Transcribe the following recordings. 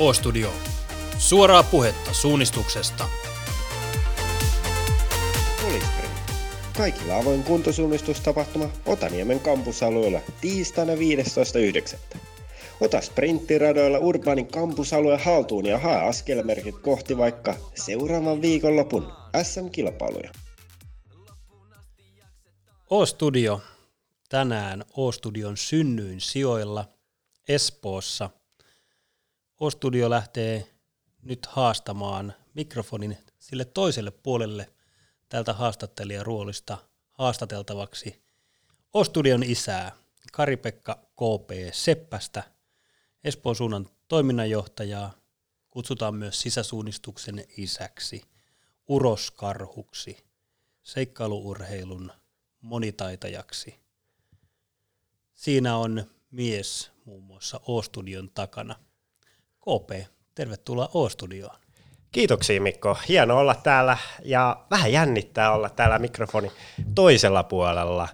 O-Studio. Suoraa puhetta suunnistuksesta. Polisprint. Kaikilla avoin kuntosuunnistustapahtuma Otaniemen kampusalueella tiistaina 15.9. Ota sprinttiradoilla Urbaanin kampusalue haltuun ja hae askelmerkit kohti vaikka seuraavan viikonlopun SM-kilpailuja. O-Studio. Tänään O-Studion synnyin sijoilla Espoossa. O-Studio lähtee nyt haastamaan mikrofonin sille toiselle puolelle tältä haastattelijaruolista haastateltavaksi O-Studion isää Kari-Pekka KP Seppästä, Espoon suunnan toiminnanjohtajaa, kutsutaan myös sisäsuunnistuksen isäksi, uroskarhuksi, seikkailuurheilun monitaitajaksi. Siinä on mies muun muassa O-studion takana. KP, tervetuloa O-studioon. Kiitoksia Mikko. Hieno olla täällä ja vähän jännittää olla täällä mikrofoni toisella puolella.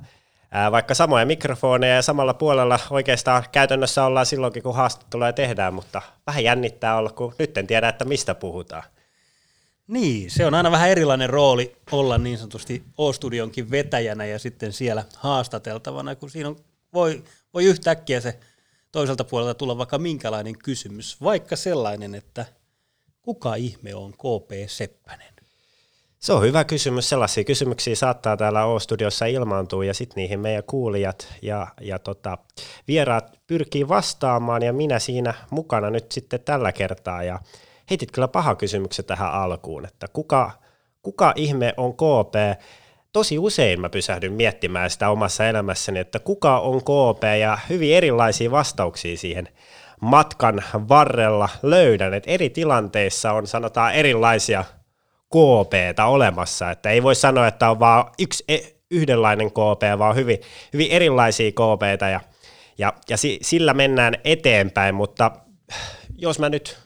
Vaikka samoja mikrofoneja ja samalla puolella oikeastaan käytännössä ollaan silloinkin, kun haastatteluja tehdään, mutta vähän jännittää olla, kun nyt en tiedä, että mistä puhutaan. Niin, se on aina vähän erilainen rooli olla niin sanotusti O-studionkin vetäjänä ja sitten siellä haastateltavana, kun siinä on, voi, voi yhtäkkiä se toiselta puolelta tulla vaikka minkälainen kysymys, vaikka sellainen, että kuka ihme on KP Seppänen? Se on hyvä kysymys. Sellaisia kysymyksiä saattaa täällä O-studiossa ilmaantua ja sitten niihin meidän kuulijat ja, ja tota, vieraat pyrkii vastaamaan ja minä siinä mukana nyt sitten tällä kertaa. Ja heitit kyllä paha kysymyksen tähän alkuun, että kuka, kuka ihme on KP? Tosi usein mä pysähdyn miettimään sitä omassa elämässäni, että kuka on KP ja hyvin erilaisia vastauksia siihen matkan varrella löydän, että eri tilanteissa on sanotaan erilaisia KPtä olemassa, että ei voi sanoa, että on vaan yksi e, yhdenlainen KP, vaan hyvin, hyvin erilaisia KPtä ja, ja, ja sillä mennään eteenpäin, mutta jos mä nyt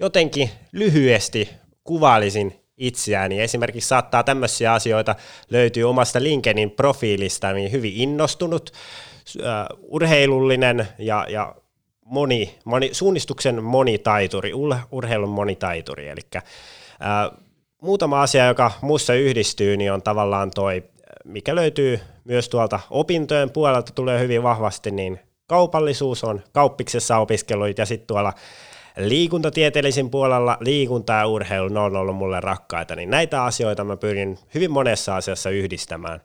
jotenkin lyhyesti kuvailisin itseään, niin esimerkiksi saattaa tämmöisiä asioita löytyy omasta LinkedIn profiilista, niin hyvin innostunut, uh, urheilullinen ja, ja moni, moni, suunnistuksen monitaituri, urheilun monitaituri, eli uh, muutama asia, joka muussa yhdistyy, niin on tavallaan toi, mikä löytyy myös tuolta opintojen puolelta, tulee hyvin vahvasti, niin kaupallisuus on kauppiksessa opiskeluit ja sitten tuolla liikuntatieteellisin puolella liikunta ja urheilu, ne on ollut mulle rakkaita, niin näitä asioita mä pyrin hyvin monessa asiassa yhdistämään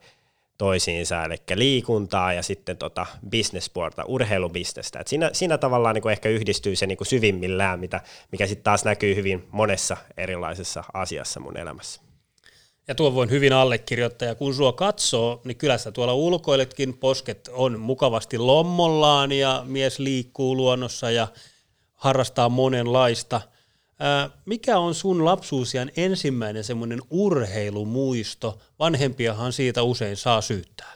toisiinsa, eli liikuntaa ja sitten tota businesspuolta, urheilubisnestä. Et siinä, siinä tavallaan niin ehkä yhdistyy se niin syvimmillään, mitä, mikä sitten taas näkyy hyvin monessa erilaisessa asiassa mun elämässä. Ja tuo voin hyvin allekirjoittaa, ja kun sua katsoo, niin kyllä sä tuolla ulkoiletkin, posket on mukavasti lommollaan, ja mies liikkuu luonnossa, ja harrastaa monenlaista. mikä on sun lapsuusian ensimmäinen semmoinen urheilumuisto? Vanhempiahan siitä usein saa syyttää.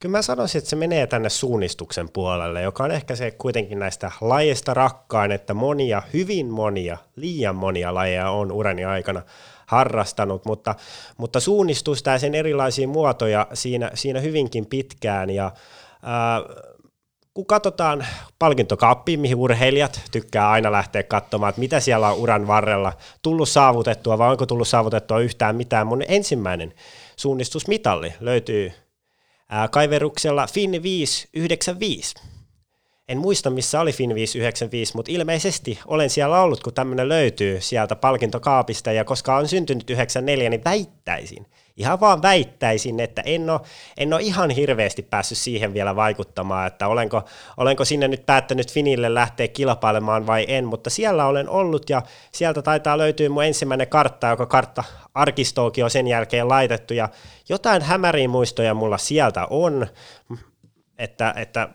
Kyllä mä sanoisin, että se menee tänne suunnistuksen puolelle, joka on ehkä se kuitenkin näistä lajeista rakkaan, että monia, hyvin monia, liian monia lajeja on urani aikana harrastanut, mutta, mutta suunnistusta ja sen erilaisia muotoja siinä, siinä hyvinkin pitkään ja ää, kun katsotaan palkintokappiin, mihin urheilijat tykkää aina lähteä katsomaan, että mitä siellä on uran varrella tullut saavutettua vai onko tullut saavutettua yhtään mitään. Mun ensimmäinen suunnistusmitalli löytyy kaiveruksella Fin 595. En muista, missä oli Fin 595, mutta ilmeisesti olen siellä ollut, kun tämmöinen löytyy sieltä palkintokaapista, ja koska on syntynyt 94, niin väittäisin, ihan vaan väittäisin, että en ole, en ole ihan hirveästi päässyt siihen vielä vaikuttamaan, että olenko, olenko sinne nyt päättänyt Finille lähteä kilpailemaan vai en, mutta siellä olen ollut ja sieltä taitaa löytyä mun ensimmäinen kartta, joka kartta arkistookin on sen jälkeen laitettu ja jotain hämäriä muistoja mulla sieltä on, että, että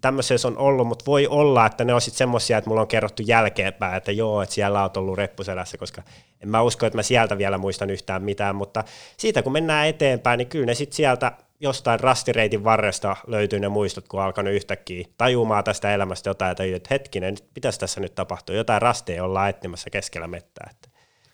tämmöisessä on ollut, mutta voi olla, että ne on sitten semmoisia, että mulla on kerrottu jälkeenpäin, että joo, että siellä on ollut reppuselässä, koska en mä usko, että mä sieltä vielä muistan yhtään mitään, mutta siitä kun mennään eteenpäin, niin kyllä ne sitten sieltä jostain rastireitin varresta löytyy ne muistot, kun on alkanut yhtäkkiä tajumaan tästä elämästä jotain, että hetkinen, pitäisi tässä nyt tapahtua, jotain rasteja ollaan etsimässä keskellä mettää. Että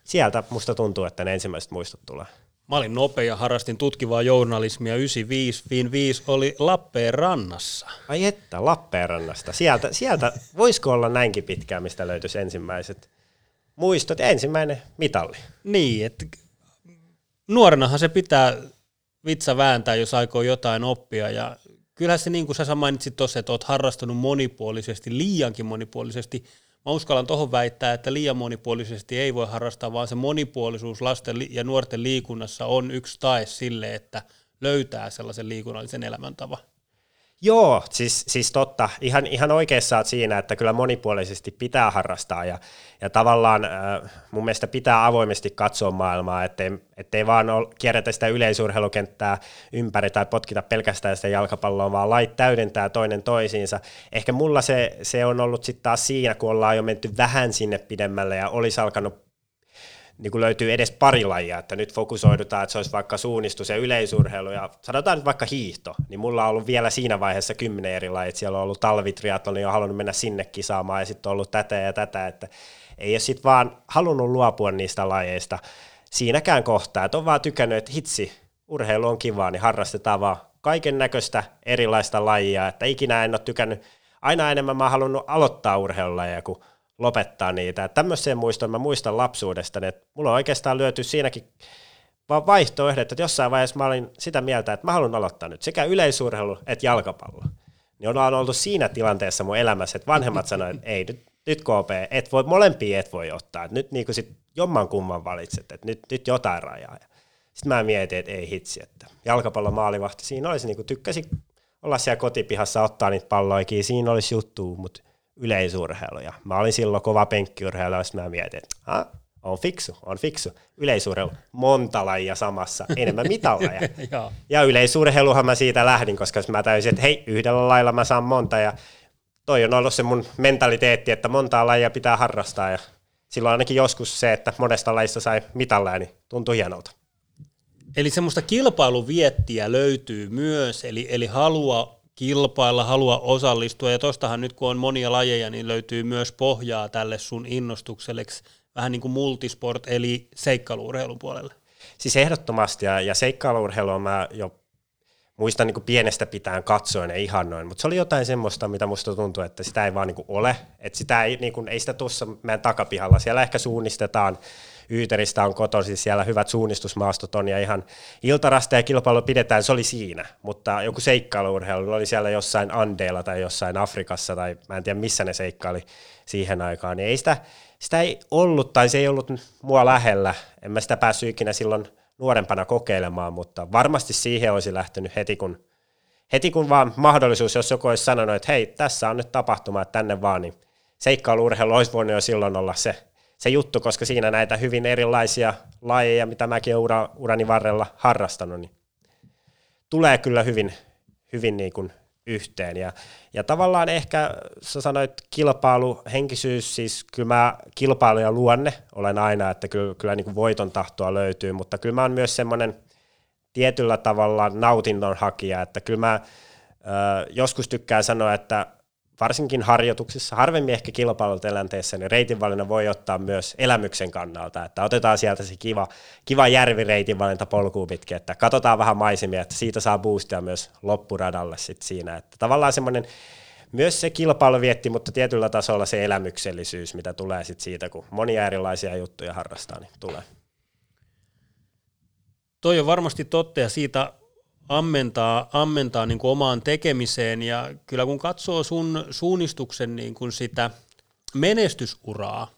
sieltä musta tuntuu, että ne ensimmäiset muistot tulee. Mä olin nopea, harrastin tutkivaa journalismia 95, Fin 5 oli Lappeenrannassa. Ai että, Lappeenrannasta. Sieltä, sieltä voisiko olla näinkin pitkään, mistä löytyisi ensimmäiset muistot ja ensimmäinen mitalli? Niin, että nuorenahan se pitää vitsa vääntää, jos aikoo jotain oppia ja kyllähän se niin kuin sä mainitsit tuossa, että oot harrastunut monipuolisesti, liiankin monipuolisesti. Mä uskallan tuohon väittää, että liian monipuolisesti ei voi harrastaa, vaan se monipuolisuus lasten ja nuorten liikunnassa on yksi tae sille, että löytää sellaisen liikunnallisen elämäntavan. Joo, siis, siis totta. Ihan, ihan oikeassa olet siinä, että kyllä monipuolisesti pitää harrastaa ja, ja tavallaan äh, mun mielestä pitää avoimesti katsoa maailmaa, ettei, ettei vaan ol, kierretä sitä yleisurheilukenttää ympäri tai potkita pelkästään sitä jalkapalloa, vaan lait täydentää toinen toisiinsa. Ehkä mulla se, se on ollut sitten taas siinä, kun ollaan jo menty vähän sinne pidemmälle ja olisi alkanut niin kuin löytyy edes pari lajia, että nyt fokusoidutaan, että se olisi vaikka suunnistus ja yleisurheilu ja sanotaan nyt vaikka hiihto, niin mulla on ollut vielä siinä vaiheessa kymmenen eri lajit, siellä on ollut talvitriatlon ja halunnut mennä sinne kisaamaan ja sitten on ollut tätä ja tätä, että ei ole sitten vaan halunnut luopua niistä lajeista siinäkään kohtaa, että on vaan tykännyt, että hitsi, urheilu on kivaa, niin harrastetaan vaan kaiken näköistä erilaista lajia, että ikinä en ole tykännyt, aina enemmän mä oon halunnut aloittaa urheilulajeja kuin lopettaa niitä. Tämmöiseen muiston mä muistan lapsuudesta, että mulla on oikeastaan lyöty siinäkin vaan vaihtoehdot, että jossain vaiheessa mä olin sitä mieltä, että mä haluan aloittaa nyt sekä yleisurheilu että jalkapallo. Niin ollaan ollut siinä tilanteessa mun elämässä, että vanhemmat sanoivat, että ei nyt, nyt KP, et voi, molempia et voi ottaa, että nyt niin kuin sit jomman kumman valitset, että nyt, nyt jotain rajaa. Sitten mä mietin, että ei hitsi, että jalkapallon maalivahti, siinä olisi niin kuin tykkäsi olla siellä kotipihassa, ottaa niitä palloikin, siinä olisi juttu, mutta yleisurheilu. Ja mä olin silloin kova penkkiurheilu, ja mä mietin, että ah, on fiksu, on fiksu. Yleisurheilu, monta lajia samassa, enemmän mitalleja. ja yleisurheiluhan mä siitä lähdin, koska mä täysin, että hei, yhdellä lailla mä saan monta, ja toi on ollut se mun mentaliteetti, että montaa lajia pitää harrastaa, ja silloin ainakin joskus se, että monesta lajista sai mitalleja, niin tuntui hienolta. Eli semmoista kilpailuviettiä löytyy myös, eli, eli halua kilpailla, halua osallistua, ja tostahan nyt kun on monia lajeja, niin löytyy myös pohjaa tälle sun innostukselle, vähän niin kuin multisport, eli seikkailuurheilun puolelle. Siis ehdottomasti, ja, ja seikkailuurheilua mä jo muistan niin kuin pienestä pitäen katsoin ja ihannoin, mutta se oli jotain semmoista, mitä musta tuntuu, että sitä ei vaan niin kuin ole, että sitä ei, niin kuin, ei sitä tuossa meidän takapihalla, siellä ehkä suunnistetaan Yyteristä on kotoisin, siellä hyvät suunnistusmaastot on ja ihan iltarasta ja kilpailu pidetään, se oli siinä, mutta joku seikkailuurheilu oli siellä jossain Andeilla tai jossain Afrikassa tai mä en tiedä missä ne seikkaili siihen aikaan, niin ei sitä, sitä ei ollut tai se ei ollut mua lähellä, en mä sitä päässyt ikinä silloin nuorempana kokeilemaan, mutta varmasti siihen olisi lähtenyt heti kun, heti kun vaan mahdollisuus, jos joku olisi sanonut, että hei, tässä on nyt tapahtuma, että tänne vaan, niin seikkailuurheilu olisi voinut jo silloin olla se se juttu, koska siinä näitä hyvin erilaisia lajeja, mitä mäkin olen ura, urani varrella harrastanut, niin tulee kyllä hyvin, hyvin niin kuin yhteen. Ja, ja tavallaan ehkä sä sanoit kilpailu, henkisyys, siis kyllä mä kilpailu ja luonne olen aina, että kyllä, kyllä niin kuin voiton tahtoa löytyy, mutta kyllä mä oon myös semmoinen tietyllä tavalla nautinnon hakija, että kyllä mä ö, joskus tykkään sanoa, että varsinkin harjoituksissa, harvemmin ehkä kilpailutilanteessa, niin reitinvalinta voi ottaa myös elämyksen kannalta, että otetaan sieltä se kiva, kiva järvi reitinvalinta polkuun pitkin, että katsotaan vähän maisemia, että siitä saa boostia myös loppuradalle sit siinä, että tavallaan semmoinen myös se kilpailu vietti, mutta tietyllä tasolla se elämyksellisyys, mitä tulee sit siitä, kun monia erilaisia juttuja harrastaa, niin tulee. Toi on varmasti totta ja siitä ammentaa, ammentaa niin kuin omaan tekemiseen. Ja kyllä kun katsoo sun suunnistuksen niin kuin sitä menestysuraa,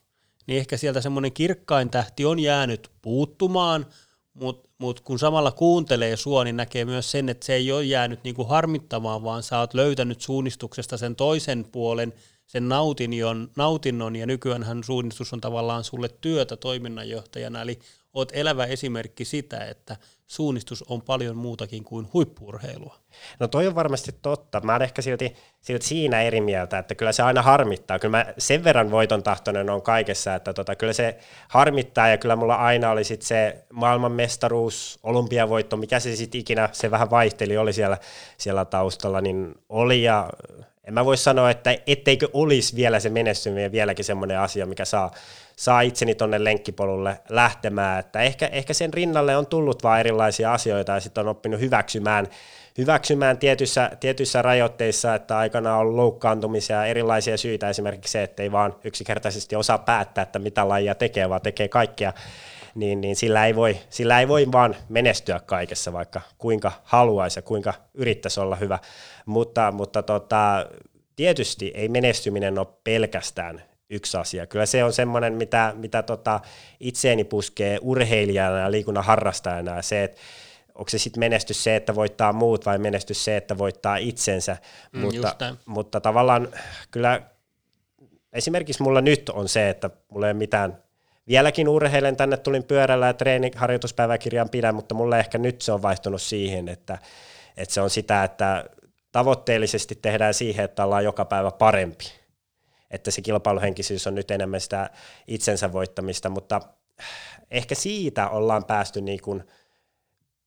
niin ehkä sieltä semmoinen kirkkain tähti on jäänyt puuttumaan, mutta mut kun samalla kuuntelee sua, niin näkee myös sen, että se ei ole jäänyt niin kuin harmittamaan, vaan sä oot löytänyt suunnistuksesta sen toisen puolen, sen nautinnon, nautinnon. Ja nykyään suunnistus on tavallaan sulle työtä toiminnanjohtajana, eli oot elävä esimerkki sitä, että – suunnistus on paljon muutakin kuin huippuurheilua. No toi on varmasti totta. Mä oon ehkä silti, silti siinä eri mieltä, että kyllä se aina harmittaa. Kyllä mä sen verran voiton tahtoinen on kaikessa, että tota, kyllä se harmittaa ja kyllä mulla aina oli sit se maailmanmestaruus, olympiavoitto, mikä se sitten ikinä, se vähän vaihteli, oli siellä, siellä taustalla, niin oli ja en mä voi sanoa, että etteikö olisi vielä se menestyminen vieläkin semmoinen asia, mikä saa, saa itseni tonne lenkkipolulle lähtemään, että ehkä, ehkä sen rinnalle on tullut vaan erilaisia asioita ja sitten on oppinut hyväksymään, hyväksymään tietyissä, tietyissä rajoitteissa, että aikana on loukkaantumisia, erilaisia syitä, esimerkiksi se, että ei vaan yksinkertaisesti osaa päättää, että mitä lajia tekee, vaan tekee kaikkea, niin, niin sillä, ei voi, sillä ei voi vaan menestyä kaikessa, vaikka kuinka haluaisi ja kuinka yrittäisi olla hyvä, mutta, mutta tota, tietysti ei menestyminen ole pelkästään yksi asia. Kyllä se on semmoinen, mitä, mitä tota itseeni puskee urheilijana ja liikunnan harrastajana, se, että onko se sitten menestys se, että voittaa muut vai menestys se, että voittaa itsensä, mm, mutta, mutta tavallaan kyllä esimerkiksi mulla nyt on se, että mulla ei ole mitään, vieläkin urheilen tänne tulin pyörällä ja treeniharjoituspäiväkirjan pidän, mutta mulle ehkä nyt se on vaihtunut siihen, että, että se on sitä, että tavoitteellisesti tehdään siihen, että ollaan joka päivä parempi. Että se kilpailuhenkisyys on nyt enemmän sitä itsensä voittamista, mutta ehkä siitä ollaan päästy niin kuin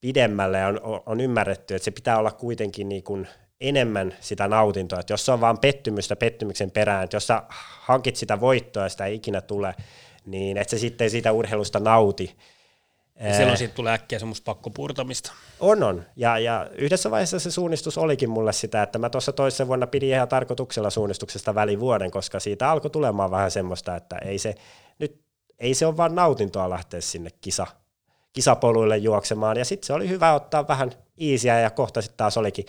pidemmälle ja on, on ymmärretty, että se pitää olla kuitenkin niin kuin enemmän sitä nautintoa. Että jos se on vain pettymystä pettymyksen perään, että jos sä hankit sitä voittoa ja sitä ei ikinä tule, niin että se sitten siitä urheilusta nauti, ja silloin siitä tulee äkkiä semmoista pakkopurtamista. On, on. Ja, ja yhdessä vaiheessa se suunnistus olikin mulle sitä, että mä tuossa toisessa vuonna pidin ihan tarkoituksella suunnistuksesta välivuoden, koska siitä alkoi tulemaan vähän semmoista, että ei se, nyt, ei se ole vaan nautintoa lähteä sinne kisa, kisapoluille juoksemaan. Ja sitten se oli hyvä ottaa vähän iisiä ja kohta sitten taas olikin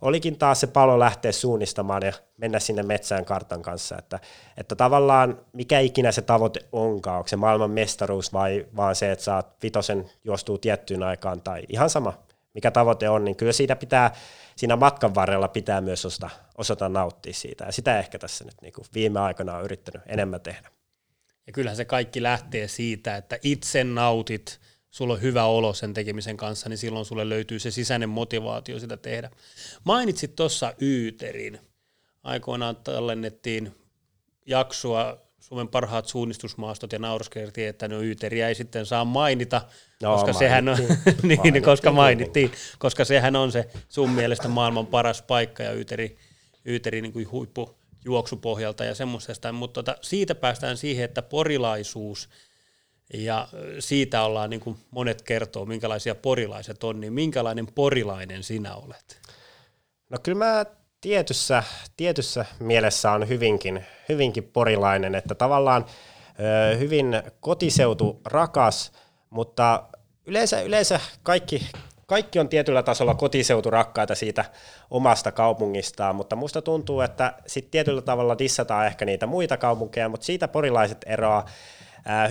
olikin taas se palo lähteä suunnistamaan ja mennä sinne metsään kartan kanssa, että, että tavallaan mikä ikinä se tavoite onkaan, onko se maailman mestaruus vai vaan se, että saat vitosen juostuu tiettyyn aikaan tai ihan sama, mikä tavoite on, niin kyllä siitä pitää, siinä matkan varrella pitää myös osata, osata nauttia siitä ja sitä ehkä tässä nyt niin kuin viime aikoina on yrittänyt enemmän tehdä. Ja kyllähän se kaikki lähtee siitä, että itse nautit – sulla on hyvä olo sen tekemisen kanssa, niin silloin sulle löytyy se sisäinen motivaatio sitä tehdä. Mainitsit tuossa Yyterin. Aikoinaan tallennettiin jaksoa Suomen parhaat suunnistusmaastot ja nauraskeltiin, että no Yyteriä ei sitten saa mainita, no, koska sehän on, niin, mainittiin, koska mainittiin, koska sehän on se sun mielestä maailman paras paikka ja Yyteri, Yyteri niin kuin huippu juoksupohjalta ja semmoisesta, mutta tota, siitä päästään siihen, että porilaisuus – ja siitä ollaan, niin kuin monet kertoo, minkälaisia porilaiset on, niin minkälainen porilainen sinä olet? No kyllä mä tietyssä, tietyssä mielessä on hyvinkin, hyvinkin porilainen, että tavallaan hyvin kotiseutu rakas, mutta yleensä, yleensä kaikki, kaikki on tietyllä tasolla kotiseutu rakkaita siitä omasta kaupungistaan, mutta musta tuntuu, että sitten tietyllä tavalla dissataan ehkä niitä muita kaupunkeja, mutta siitä porilaiset eroaa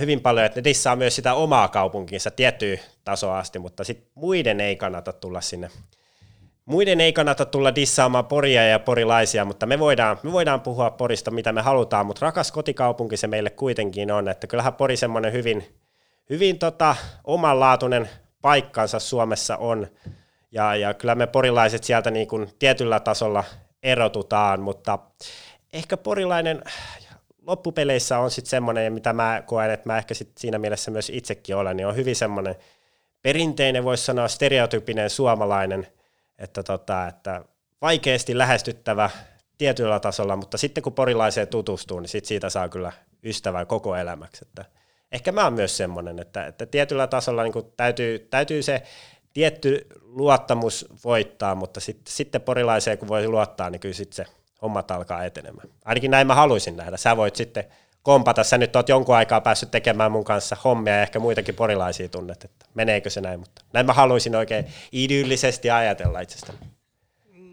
hyvin paljon, että ne dissaa myös sitä omaa kaupunkiinsa tiettyä tasoa asti, mutta sitten muiden ei kannata tulla sinne. Muiden ei kannata tulla dissaamaan poria ja porilaisia, mutta me voidaan, me voidaan puhua porista mitä me halutaan, mutta rakas kotikaupunki se meille kuitenkin on, että kyllähän pori semmoinen hyvin, hyvin tota, omanlaatuinen paikkansa Suomessa on, ja, ja kyllä me porilaiset sieltä niin kuin tietyllä tasolla erotutaan, mutta ehkä porilainen loppupeleissä on sitten semmoinen, mitä mä koen, että mä ehkä sit siinä mielessä myös itsekin olen, niin on hyvin semmoinen perinteinen, voisi sanoa stereotypinen suomalainen, että, tota, että vaikeasti lähestyttävä tietyllä tasolla, mutta sitten kun porilaiseen tutustuu, niin sit siitä saa kyllä ystävän koko elämäksi. Että ehkä mä oon myös semmoinen, että, että tietyllä tasolla niin täytyy, täytyy se tietty luottamus voittaa, mutta sit, sitten porilaiseen kun voi luottaa, niin kyllä sitten se hommat alkaa etenemään. Ainakin näin mä haluaisin nähdä. Sä voit sitten kompata, sä nyt oot jonkun aikaa päässyt tekemään mun kanssa hommia ja ehkä muitakin porilaisia tunnet, että meneekö se näin, mutta näin mä haluaisin oikein idyllisesti ajatella itsestäni.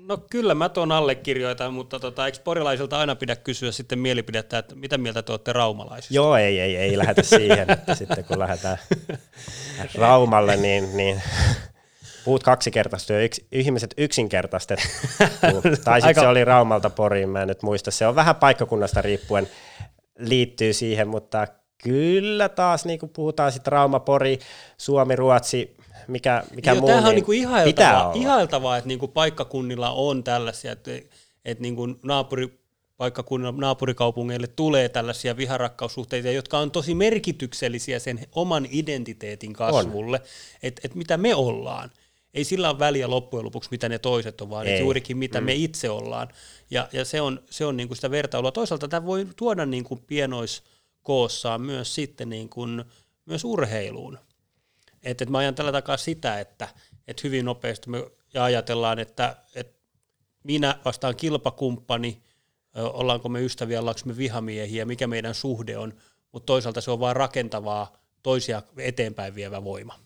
No kyllä mä tuon allekirjoitan, mutta tota, eikö porilaisilta aina pidä kysyä sitten mielipidettä, että mitä mieltä te olette raumalaisista? Joo, ei, ei, ei lähdetä siihen, että sitten kun lähdetään Raumalle, niin, niin Puut kaksikertaistu ja yks, ihmiset yksinkertaistettu. tai sitten se oli Raumalta Poriin, mä en nyt muista. Se on vähän paikkakunnasta riippuen liittyy siihen, mutta kyllä taas niin kuin puhutaan sitten Rauma, Pori, Suomi, Ruotsi, mikä, mikä Joo, muu, niin on niin kuin ihailtavaa, ihailtavaa, että niin kuin paikkakunnilla on tällaisia, että, että niin kuin naapuri, paikkakunnan naapurikaupungeille tulee tällaisia viharakkaussuhteita, jotka on tosi merkityksellisiä sen oman identiteetin kasvulle, että et mitä me ollaan ei sillä ole väliä loppujen lopuksi, mitä ne toiset on, vaan juurikin mitä mm. me itse ollaan. Ja, ja se on, se on niin kuin sitä vertailua. Toisaalta tämä voi tuoda niin kuin pienois koossaan myös sitten niin kuin, myös urheiluun. Että et mä ajan tällä takaa sitä, että et hyvin nopeasti me ajatellaan, että et minä vastaan kilpakumppani, ollaanko me ystäviä, ollaanko me vihamiehiä, mikä meidän suhde on, mutta toisaalta se on vain rakentavaa, toisia eteenpäin vievä voima.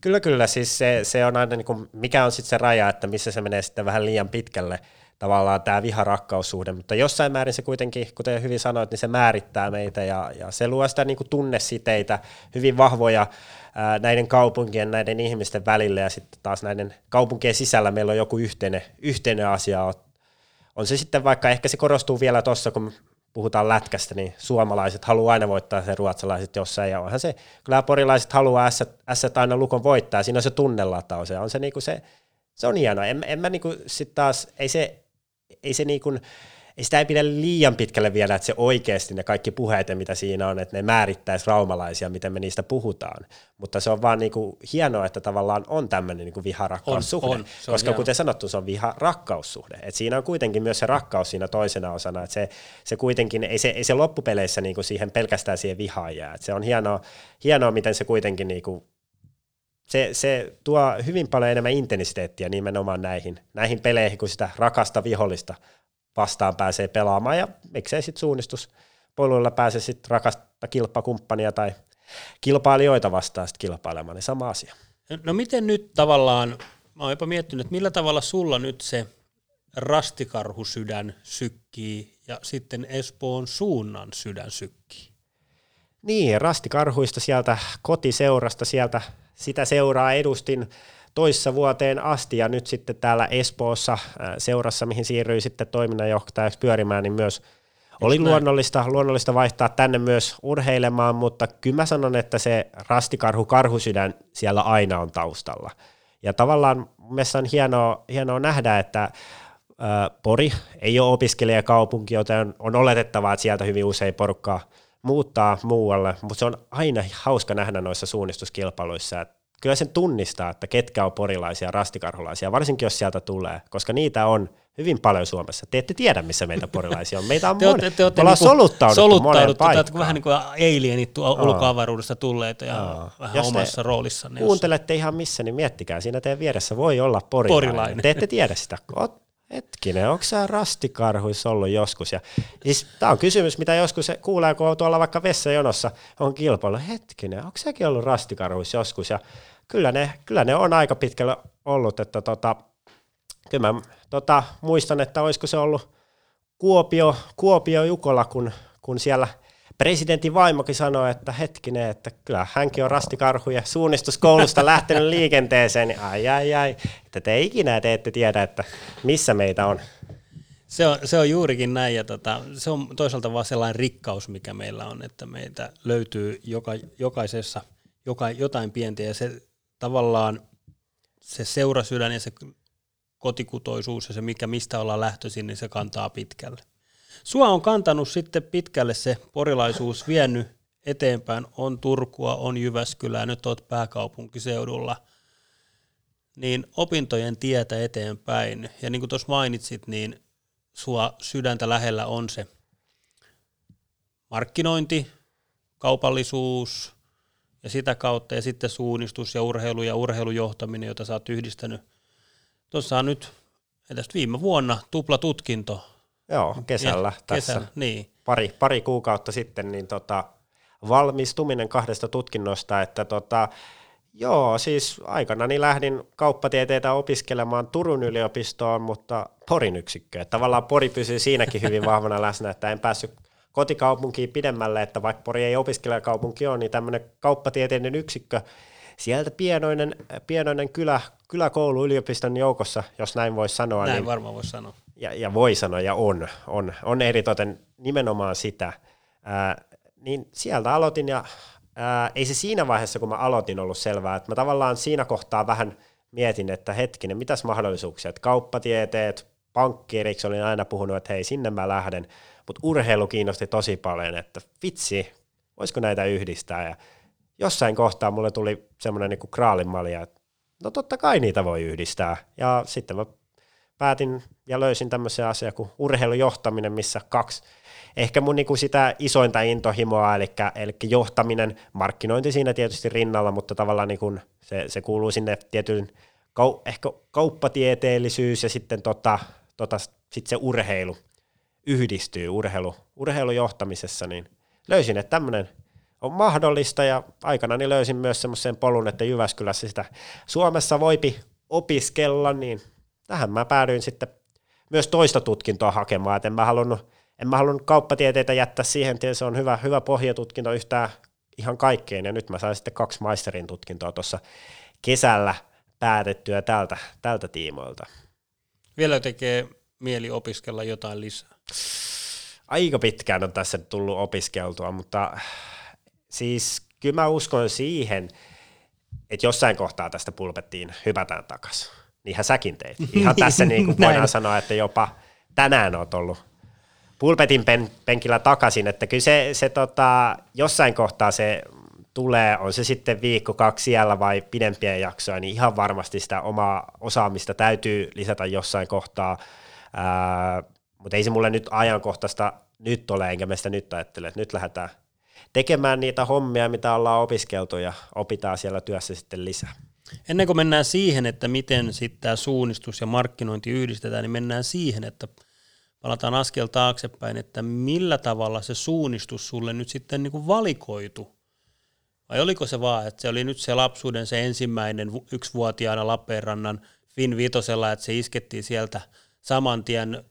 Kyllä, kyllä. Siis se, se on aina, niin kuin, mikä on sitten se raja, että missä se menee sitten vähän liian pitkälle tavallaan tämä viha-rakkaussuhde, mutta jossain määrin se kuitenkin, kuten hyvin sanoit, niin se määrittää meitä ja, ja se luo sitä niin kuin tunnesiteitä, hyvin vahvoja ää, näiden kaupunkien, näiden ihmisten välillä ja sitten taas näiden kaupunkien sisällä meillä on joku yhteinen, yhteinen asia. On se sitten vaikka, ehkä se korostuu vielä tuossa, kun puhutaan lätkästä, niin suomalaiset haluaa aina voittaa se ruotsalaiset jossain, ja onhan se, kyllä porilaiset haluaa ässät aina lukon voittaa, siinä on se tunnelataus, ja on se, niinku se, se on hienoa, en, en mä niinku sit taas, ei se, ei se niin kuin, ei sitä ei pidä liian pitkälle viedä, että se oikeasti ne kaikki puheet, mitä siinä on, että ne määrittäisi raumalaisia, miten me niistä puhutaan. Mutta se on vaan niin kuin hienoa, että tavallaan on tämmöinen niin viha-rakkaussuhde. On, on, koska hieno. kuten sanottu, se on viha-rakkaussuhde. Et siinä on kuitenkin myös se rakkaus siinä toisena osana. Että se, se kuitenkin, ei se, ei se loppupeleissä niin kuin siihen pelkästään siihen vihaan jää. Et se on hienoa, hienoa, miten se kuitenkin niin kuin se, se tuo hyvin paljon enemmän intensiteettiä nimenomaan näihin, näihin peleihin, kun sitä rakasta vihollista vastaan pääsee pelaamaan, ja miksei sitten suunnistuspoluilla pääse sitten rakasta kilpakumppania tai kilpailijoita vastaan sitten kilpailemaan, niin sama asia. No miten nyt tavallaan, mä oon jopa miettinyt, että millä tavalla sulla nyt se rastikarhusydän sykkii ja sitten Espoon suunnan sydän sykkii? Niin, rastikarhuista sieltä kotiseurasta, sieltä sitä seuraa edustin toissa vuoteen asti ja nyt sitten täällä Espoossa äh, seurassa, mihin siirryin sitten toiminnanjohtajaksi pyörimään, niin myös oli luonnollista, luonnollista vaihtaa tänne myös urheilemaan, mutta kyllä mä sanon, että se rastikarhu, karhusydän siellä aina on taustalla. Ja tavallaan mielestäni on hienoa, hienoa nähdä, että äh, Pori ei ole opiskelijakaupunki, joten on oletettavaa, että sieltä hyvin usein porukkaa muuttaa muualle, mutta se on aina hauska nähdä noissa suunnistuskilpailuissa, että kyllä sen tunnistaa, että ketkä on porilaisia, rastikarhulaisia, varsinkin jos sieltä tulee, koska niitä on hyvin paljon Suomessa. Te ette tiedä, missä meitä porilaisia on. Meitä on te moni. Te, te olette niinku soluttauduttu, soluttauduttu moneen Vähän niin kuin alienit ulkoavaruudesta tulleet ja Aa. vähän jos omassa roolissa. kuuntelette ihan missä, niin miettikää, siinä teidän vieressä voi olla porilainen. porilainen. Te ette tiedä sitä. Hetkinen, onko sä rastikarhuissa ollut joskus? Ja, siis, tämä on kysymys, mitä joskus kuulee, kun on tuolla vaikka vessajonossa on kilpailu. Hetkinen, onko säkin ollut rastikarhuissa joskus? Ja kyllä ne, kyllä ne on aika pitkällä ollut, että tota, kyllä mä tota, muistan, että olisiko se ollut Kuopio, Kuopio Jukola, kun, kun siellä – presidentin vaimokin sanoi, että hetkinen, että kyllä hänkin on rastikarhu ja suunnistuskoulusta lähtenyt liikenteeseen, niin ai ai ai, että te ikinä te ette tiedä, että missä meitä on. Se on, se on juurikin näin ja tota, se on toisaalta vaan sellainen rikkaus, mikä meillä on, että meitä löytyy joka, jokaisessa joka, jotain pientä ja se tavallaan se seurasydän ja se kotikutoisuus ja se, mikä mistä ollaan lähtöisin, niin se kantaa pitkälle. Sua on kantanut sitten pitkälle se porilaisuus vienyt eteenpäin, on Turkua, on Jyväskylää, nyt olet pääkaupunkiseudulla, niin opintojen tietä eteenpäin. Ja niin kuin tuossa mainitsit, niin sua sydäntä lähellä on se markkinointi, kaupallisuus ja sitä kautta ja sitten suunnistus ja urheilu ja urheilujohtaminen, jota sä oot yhdistänyt. Tuossa on nyt edes viime vuonna tuplatutkinto Joo, kesällä ja, tässä. Kesällä, niin. Pari, pari kuukautta sitten niin tota, valmistuminen kahdesta tutkinnosta, että tota, Joo, siis aikanani lähdin kauppatieteitä opiskelemaan Turun yliopistoon, mutta Porin yksikköön. Tavallaan Pori pysyy siinäkin hyvin vahvana läsnä, että en päässyt kotikaupunkiin pidemmälle, että vaikka Pori ei opiskelijakaupunki ole, niin tämmöinen kauppatieteiden yksikkö, sieltä pienoinen, pienoinen kylä, kyläkoulu yliopiston joukossa, jos näin voisi sanoa. Näin niin, varmaan voisi sanoa ja, ja voi sanoa, ja on, on, on eritoten nimenomaan sitä, ää, niin sieltä aloitin, ja ää, ei se siinä vaiheessa, kun mä aloitin, ollut selvää, että mä tavallaan siinä kohtaa vähän mietin, että hetkinen, mitäs mahdollisuuksia, että kauppatieteet, pankkiiriksi olin aina puhunut, että hei, sinne mä lähden, mutta urheilu kiinnosti tosi paljon, että vitsi, voisiko näitä yhdistää, ja jossain kohtaa mulle tuli semmoinen niin kraalinmalja, että no totta kai niitä voi yhdistää, ja sitten mä päätin ja löysin tämmöisen asian kuin urheilujohtaminen, missä kaksi ehkä mun niinku sitä isointa intohimoa, eli, eli johtaminen, markkinointi siinä tietysti rinnalla, mutta tavallaan niinku se, se kuuluu sinne tietyn kau, ehkä kauppatieteellisyys ja sitten tota, tota, sit se urheilu yhdistyy urheilu, urheilujohtamisessa, niin löysin, että tämmöinen on mahdollista ja aikana niin löysin myös semmoisen polun, että Jyväskylässä sitä Suomessa voipi opiskella, niin tähän mä päädyin sitten myös toista tutkintoa hakemaan, että en mä halunnut, en mä halunnut kauppatieteitä jättää siihen, että se on hyvä, hyvä pohjatutkinto yhtään ihan kaikkeen, ja nyt mä sain sitten kaksi maisterin tutkintoa tuossa kesällä päätettyä tältä, tältä tiimoilta. Vielä tekee mieli opiskella jotain lisää? Aika pitkään on tässä tullut opiskeltua, mutta siis kyllä mä uskon siihen, että jossain kohtaa tästä pulpettiin hypätään takaisin. Niinhän säkin teit. Ihan tässä niin kuin voidaan sanoa, että jopa tänään on ollut pulpetin pen, penkillä takaisin, että kyllä se, se tota, jossain kohtaa se tulee, on se sitten viikko, kaksi siellä vai pidempiä jaksoja, niin ihan varmasti sitä omaa osaamista täytyy lisätä jossain kohtaa, Ää, mutta ei se mulle nyt ajankohtaista nyt ole, enkä mä sitä nyt ajattele, että nyt lähdetään tekemään niitä hommia, mitä ollaan opiskeltu ja opitaan siellä työssä sitten lisää. Ennen kuin mennään siihen, että miten sitten tämä suunnistus ja markkinointi yhdistetään, niin mennään siihen, että palataan askel taaksepäin, että millä tavalla se suunnistus sulle nyt sitten niin kuin valikoitu? Vai oliko se vaan, että se oli nyt se lapsuuden se ensimmäinen yksivuotiaana Lappeenrannan Fin Vitosella, että se iskettiin sieltä saman tien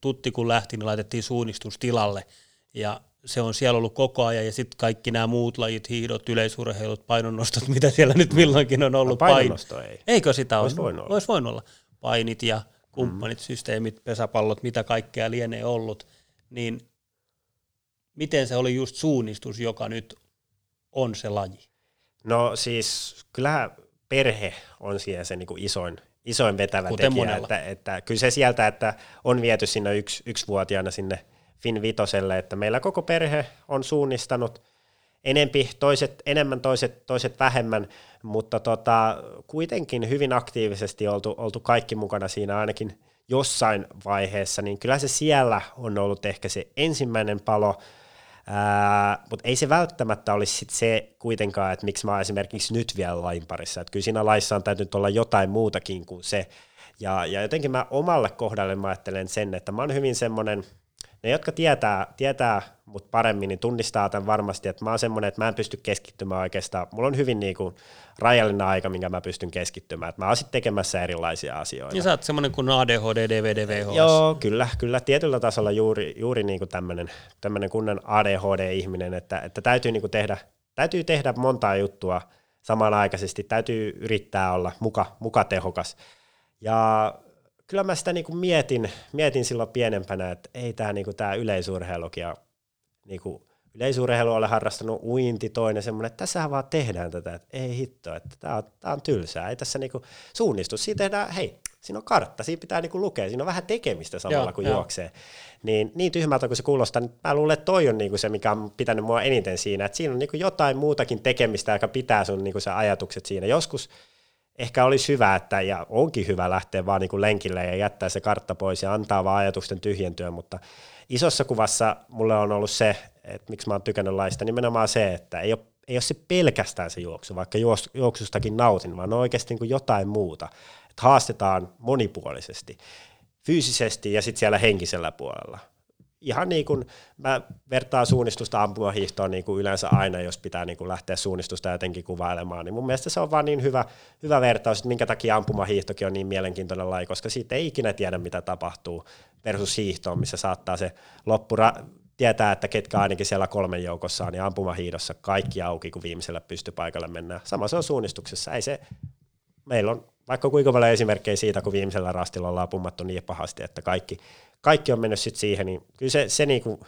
tutti, kun lähti, niin laitettiin suunnistus tilalle. Ja se on siellä ollut koko ajan, ja sitten kaikki nämä muut lajit, hiihdot, yleisurheilut, painonnostot, mitä siellä nyt milloinkin on ollut. No, painonnosto ei. Eikö sitä olisi voinut olla? Olisi voinut olla. Painit ja kumppanit, mm. systeemit, pesäpallot, mitä kaikkea lienee ollut. Niin miten se oli just suunnistus, joka nyt on se laji? No siis kyllähän perhe on siellä se niin kuin isoin, isoin vetävä Kuten tekijä, että, että kyllä se sieltä, että on viety sinne yksi, yksivuotiaana sinne Fin Vitoselle, että meillä koko perhe on suunnistanut enempi, toiset enemmän, toiset, toiset vähemmän, mutta tota, kuitenkin hyvin aktiivisesti oltu, oltu kaikki mukana siinä ainakin jossain vaiheessa, niin kyllä se siellä on ollut ehkä se ensimmäinen palo, mutta ei se välttämättä olisi sit se kuitenkaan, että miksi mä esimerkiksi nyt vielä lain parissa. Et kyllä siinä laissa on täytynyt olla jotain muutakin kuin se. Ja, ja jotenkin mä omalle kohdalle mä ajattelen sen, että mä oon hyvin semmoinen – ne, jotka tietää, tietää mut paremmin, niin tunnistaa tämän varmasti, että mä oon semmoinen, että mä en pysty keskittymään oikeastaan. Mulla on hyvin niin kuin rajallinen aika, minkä mä pystyn keskittymään. Että mä oon sitten tekemässä erilaisia asioita. Niin sä oot semmoinen kuin ADHD, DVD, VHS. Joo, kyllä, kyllä. Tietyllä tasolla juuri, juuri niin kuin tämmöinen, tämmöinen kunnan ADHD-ihminen, että, että täytyy, niin kuin tehdä, täytyy tehdä montaa juttua samanaikaisesti. Täytyy yrittää olla muka, muka tehokas. Ja kyllä mä sitä niinku mietin, mietin silloin pienempänä, että ei tämä niinku tää yleisurheilukin ja niinku, yleisurheilu ole harrastanut uinti toinen semmoinen, että tässähän vaan tehdään tätä, että ei hitto, että tämä on, tää on tylsää, ei tässä niinku suunnistus, siinä tehdään, hei, siinä on kartta, siinä pitää niinku lukea, siinä on vähän tekemistä samalla joo, kun joo. juoksee. Niin, niin tyhmältä kuin se kuulostaa, niin mä luulen, että toi on niinku se, mikä on pitänyt mua eniten siinä, että siinä on niinku jotain muutakin tekemistä, joka pitää sun niinku se ajatukset siinä. Joskus ehkä olisi hyvä, että, ja onkin hyvä lähteä vaan niin kuin lenkille ja jättää se kartta pois ja antaa vaan ajatusten tyhjentyä, mutta isossa kuvassa mulle on ollut se, että miksi mä oon tykännyt laista, nimenomaan se, että ei ole, ei ole se pelkästään se juoksu, vaikka juoksustakin nautin, vaan on oikeasti niin kuin jotain muuta, että haastetaan monipuolisesti, fyysisesti ja sitten siellä henkisellä puolella ihan niin kuin mä vertaan suunnistusta ampumahiihtoon niin kuin yleensä aina, jos pitää niin kuin lähteä suunnistusta jotenkin kuvailemaan, niin mun mielestä se on vaan niin hyvä, hyvä vertaus, että minkä takia ampumahiihtokin on niin mielenkiintoinen laji, koska siitä ei ikinä tiedä, mitä tapahtuu versus hiihtoon, missä saattaa se loppura tietää, että ketkä ainakin siellä kolmen joukossa on, niin ampumahiidossa kaikki auki, kun viimeisellä pystypaikalle mennään. Sama se on suunnistuksessa, ei se, meillä on vaikka kuinka paljon esimerkkejä siitä, kun viimeisellä rastilla ollaan pummattu niin pahasti, että kaikki, kaikki on mennyt sitten siihen, niin kyllä se, se niinku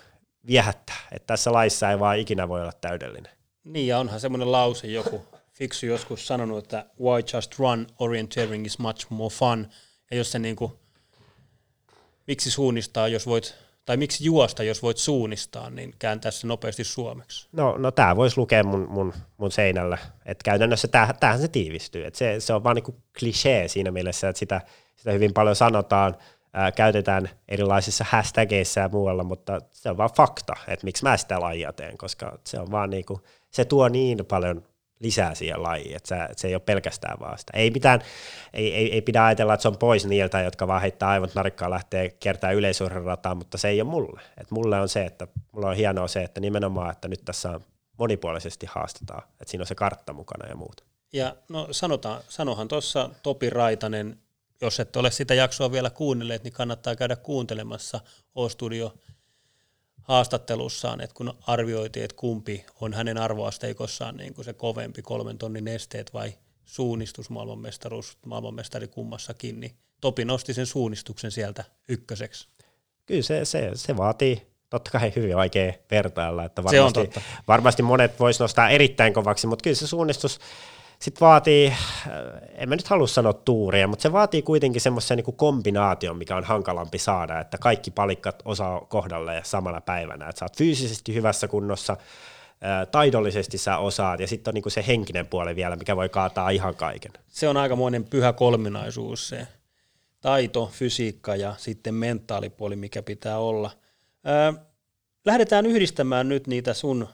viehättää, että tässä laissa ei vaan ikinä voi olla täydellinen. Niin, ja onhan semmoinen lause joku fiksu joskus sanonut, että why just run, orienteering is much more fun, ja jos se niinku, miksi suunnistaa, jos voit, tai miksi juosta, jos voit suunnistaa, niin kääntää se nopeasti suomeksi. No, no tämä voisi lukea mun, mun, mun seinällä, että käytännössä täh, tähän se tiivistyy, että se, se on vaan niinku klisee siinä mielessä, että sitä, sitä hyvin paljon sanotaan, ää, käytetään erilaisissa hashtageissa ja muualla, mutta se on vaan fakta, että miksi mä sitä lajia teen, koska se on vaan niinku, se tuo niin paljon lisää siihen lajiin, että se, se ei ole pelkästään vaan sitä. Ei, mitään, ei, ei, ei pidä ajatella, että se on pois niiltä, jotka vaan heittää aivot narikkaa lähtee kertaa yleisurheiluраtaan, mutta se ei ole mulle. Et mulle on se, että mulla on hienoa se, että nimenomaan, että nyt tässä monipuolisesti haastetaan, että siinä on se kartta mukana ja muuta. Ja no sanotaan, sanohan tuossa Topi Raitanen, jos et ole sitä jaksoa vielä kuunnelleet, niin kannattaa käydä kuuntelemassa O-Studio haastattelussaan, että kun arvioitiin, että kumpi on hänen arvoasteikossaan niin kuin se kovempi kolmen tonnin esteet vai suunnistus maailmanmestaruus, maailmanmestari kummassakin, niin Topi nosti sen suunnistuksen sieltä ykköseksi. Kyllä se, se, se vaatii totta kai hyvin vaikea vertailla, että varmasti, varmasti monet vois nostaa erittäin kovaksi, mutta kyllä se suunnistus, sitten vaatii, äh, en mä nyt halua sanoa tuuria, mutta se vaatii kuitenkin semmoisen niin kombinaation, mikä on hankalampi saada, että kaikki palikkat osaa kohdalle samana päivänä, että sä oot fyysisesti hyvässä kunnossa, äh, taidollisesti sä osaat, ja sitten on niin se henkinen puoli vielä, mikä voi kaataa ihan kaiken. Se on aikamoinen pyhä kolminaisuus se taito, fysiikka ja sitten mentaalipuoli, mikä pitää olla. Äh, lähdetään yhdistämään nyt niitä sun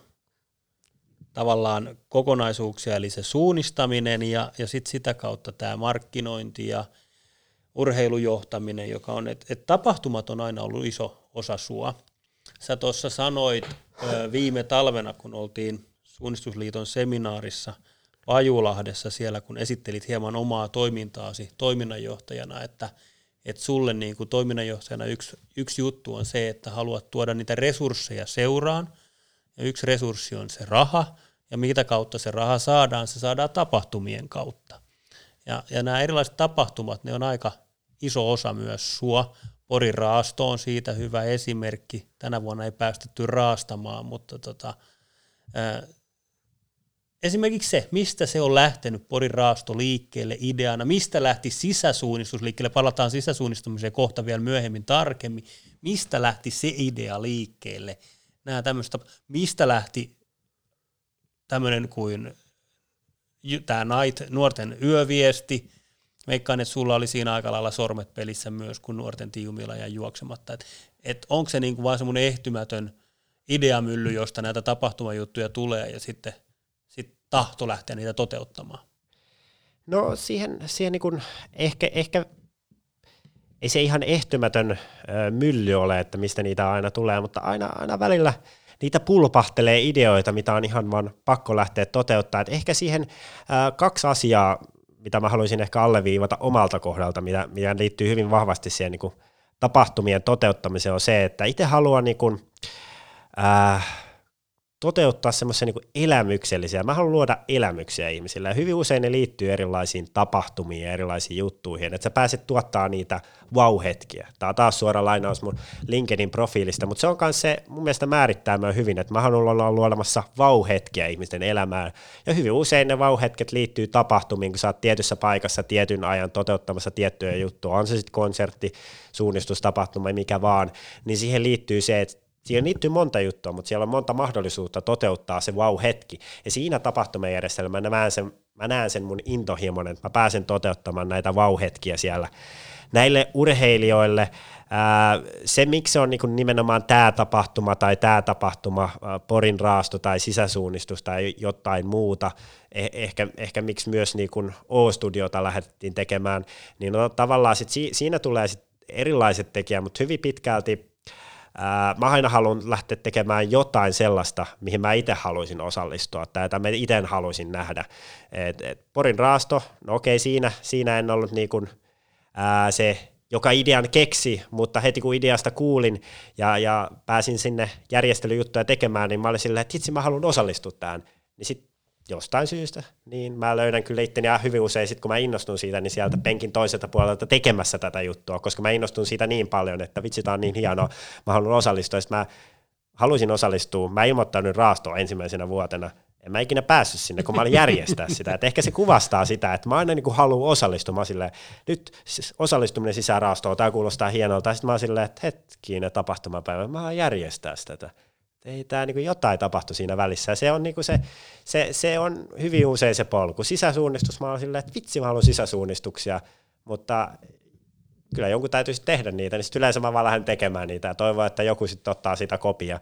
tavallaan kokonaisuuksia, eli se suunnistaminen ja, ja sitten sitä kautta tämä markkinointi ja urheilujohtaminen, joka on, että et tapahtumat on aina ollut iso osa sua. Sä tuossa sanoit ö, viime talvena, kun oltiin Suunnistusliiton seminaarissa Pajulahdessa siellä, kun esittelit hieman omaa toimintaasi toiminnanjohtajana, että et sulle niin kuin toiminnanjohtajana yksi, yksi juttu on se, että haluat tuoda niitä resursseja seuraan, ja yksi resurssi on se raha, ja mitä kautta se raha saadaan, se saadaan tapahtumien kautta. Ja, ja nämä erilaiset tapahtumat, ne on aika iso osa myös sua. Porin raasto on siitä hyvä esimerkki. Tänä vuonna ei päästetty raastamaan, mutta tota, ää, esimerkiksi se, mistä se on lähtenyt Porin raasto liikkeelle ideana, mistä lähti sisäsuunnistus liikkeelle, palataan sisäsuunnistumiseen kohta vielä myöhemmin tarkemmin, mistä lähti se idea liikkeelle, nämä tämmöistä, mistä lähti tämmöinen kuin tämä Night, nuorten yöviesti. Veikkaan, että sulla oli siinä aika lailla sormet pelissä myös, kun nuorten tiumilla ja juoksematta. Et, et onko se niinku vaan semmoinen ehtymätön ideamylly, josta näitä tapahtumajuttuja tulee ja sitten sit tahto lähteä niitä toteuttamaan? No siihen, siihen niin ehkä, ehkä ei se ihan ehtymätön mylly ole, että mistä niitä aina tulee, mutta aina, aina välillä – niitä pulpahtelee ideoita, mitä on ihan vaan pakko lähteä toteuttaa. Et ehkä siihen ää, kaksi asiaa, mitä mä haluaisin ehkä alleviivata omalta kohdalta, mitä, mitä liittyy hyvin vahvasti siihen niin kuin tapahtumien toteuttamiseen, on se, että itse haluan niin kuin, ää, toteuttaa semmoisia niin elämyksellisiä. Mä haluan luoda elämyksiä ihmisille ja hyvin usein ne liittyy erilaisiin tapahtumiin ja erilaisiin juttuihin, että sä pääset tuottaa niitä wow-hetkiä. Tämä on taas suora lainaus mun LinkedIn profiilista, mutta se on myös se mun mielestä määrittää mä hyvin, että mä haluan olla luomassa wow-hetkiä ihmisten elämään. Ja hyvin usein ne wow-hetket liittyy tapahtumiin, kun sä oot tietyssä paikassa tietyn ajan toteuttamassa tiettyjä juttuja, on se sitten konsertti, suunnistustapahtuma, mikä vaan, niin siihen liittyy se, että Siihen liittyy monta juttua, mutta siellä on monta mahdollisuutta toteuttaa se wow-hetki. Ja siinä tapahtumajärjestelmä mä näen sen, mä näen sen mun intohimon, että mä pääsen toteuttamaan näitä wow-hetkiä siellä. Näille urheilijoille ää, se, miksi se on niin nimenomaan tämä tapahtuma tai tämä tapahtuma, ää, porin raasto tai sisäsuunnistus tai jotain muuta, eh, ehkä, ehkä miksi myös niin O-studiota lähdettiin tekemään, niin no, tavallaan sit si, siinä tulee sit erilaiset tekijät, mutta hyvin pitkälti Ää, mä aina haluan lähteä tekemään jotain sellaista, mihin mä itse haluaisin osallistua tai jota mä itse haluaisin nähdä. Et, et Porin raasto, no okei siinä, siinä en ollut niin kuin, ää, se, joka idean keksi, mutta heti kun ideasta kuulin ja, ja pääsin sinne järjestelyjuttuja tekemään, niin mä olin silleen, että itse mä haluan osallistua tähän. Niin sitten jostain syystä, niin mä löydän kyllä itteni hyvin usein, sit kun mä innostun siitä, niin sieltä penkin toiselta puolelta tekemässä tätä juttua, koska mä innostun siitä niin paljon, että vitsi, tää on niin hienoa, mä haluan osallistua, ja mä halusin osallistua, mä ilmoittanut raastoa ensimmäisenä vuotena, en mä ikinä päässyt sinne, kun mä olin järjestää sitä. Et ehkä se kuvastaa sitä, että mä aina niin haluan osallistua. Mä silleen, nyt osallistuminen sisään raastoon, tämä kuulostaa hienolta. Sitten mä oon silleen, että hetkinen tapahtumapäivä, mä haluan järjestää sitä ei tämä niin jotain tapahtu siinä välissä. Se on, niin se, se, se on hyvin usein se polku. Sisäsuunnistus, mä olen silleen, että vitsi mä haluan sisäsuunnistuksia, mutta kyllä jonkun täytyisi tehdä niitä, niin sitten yleensä mä vaan lähden tekemään niitä ja toivon, että joku sitten ottaa sitä kopia,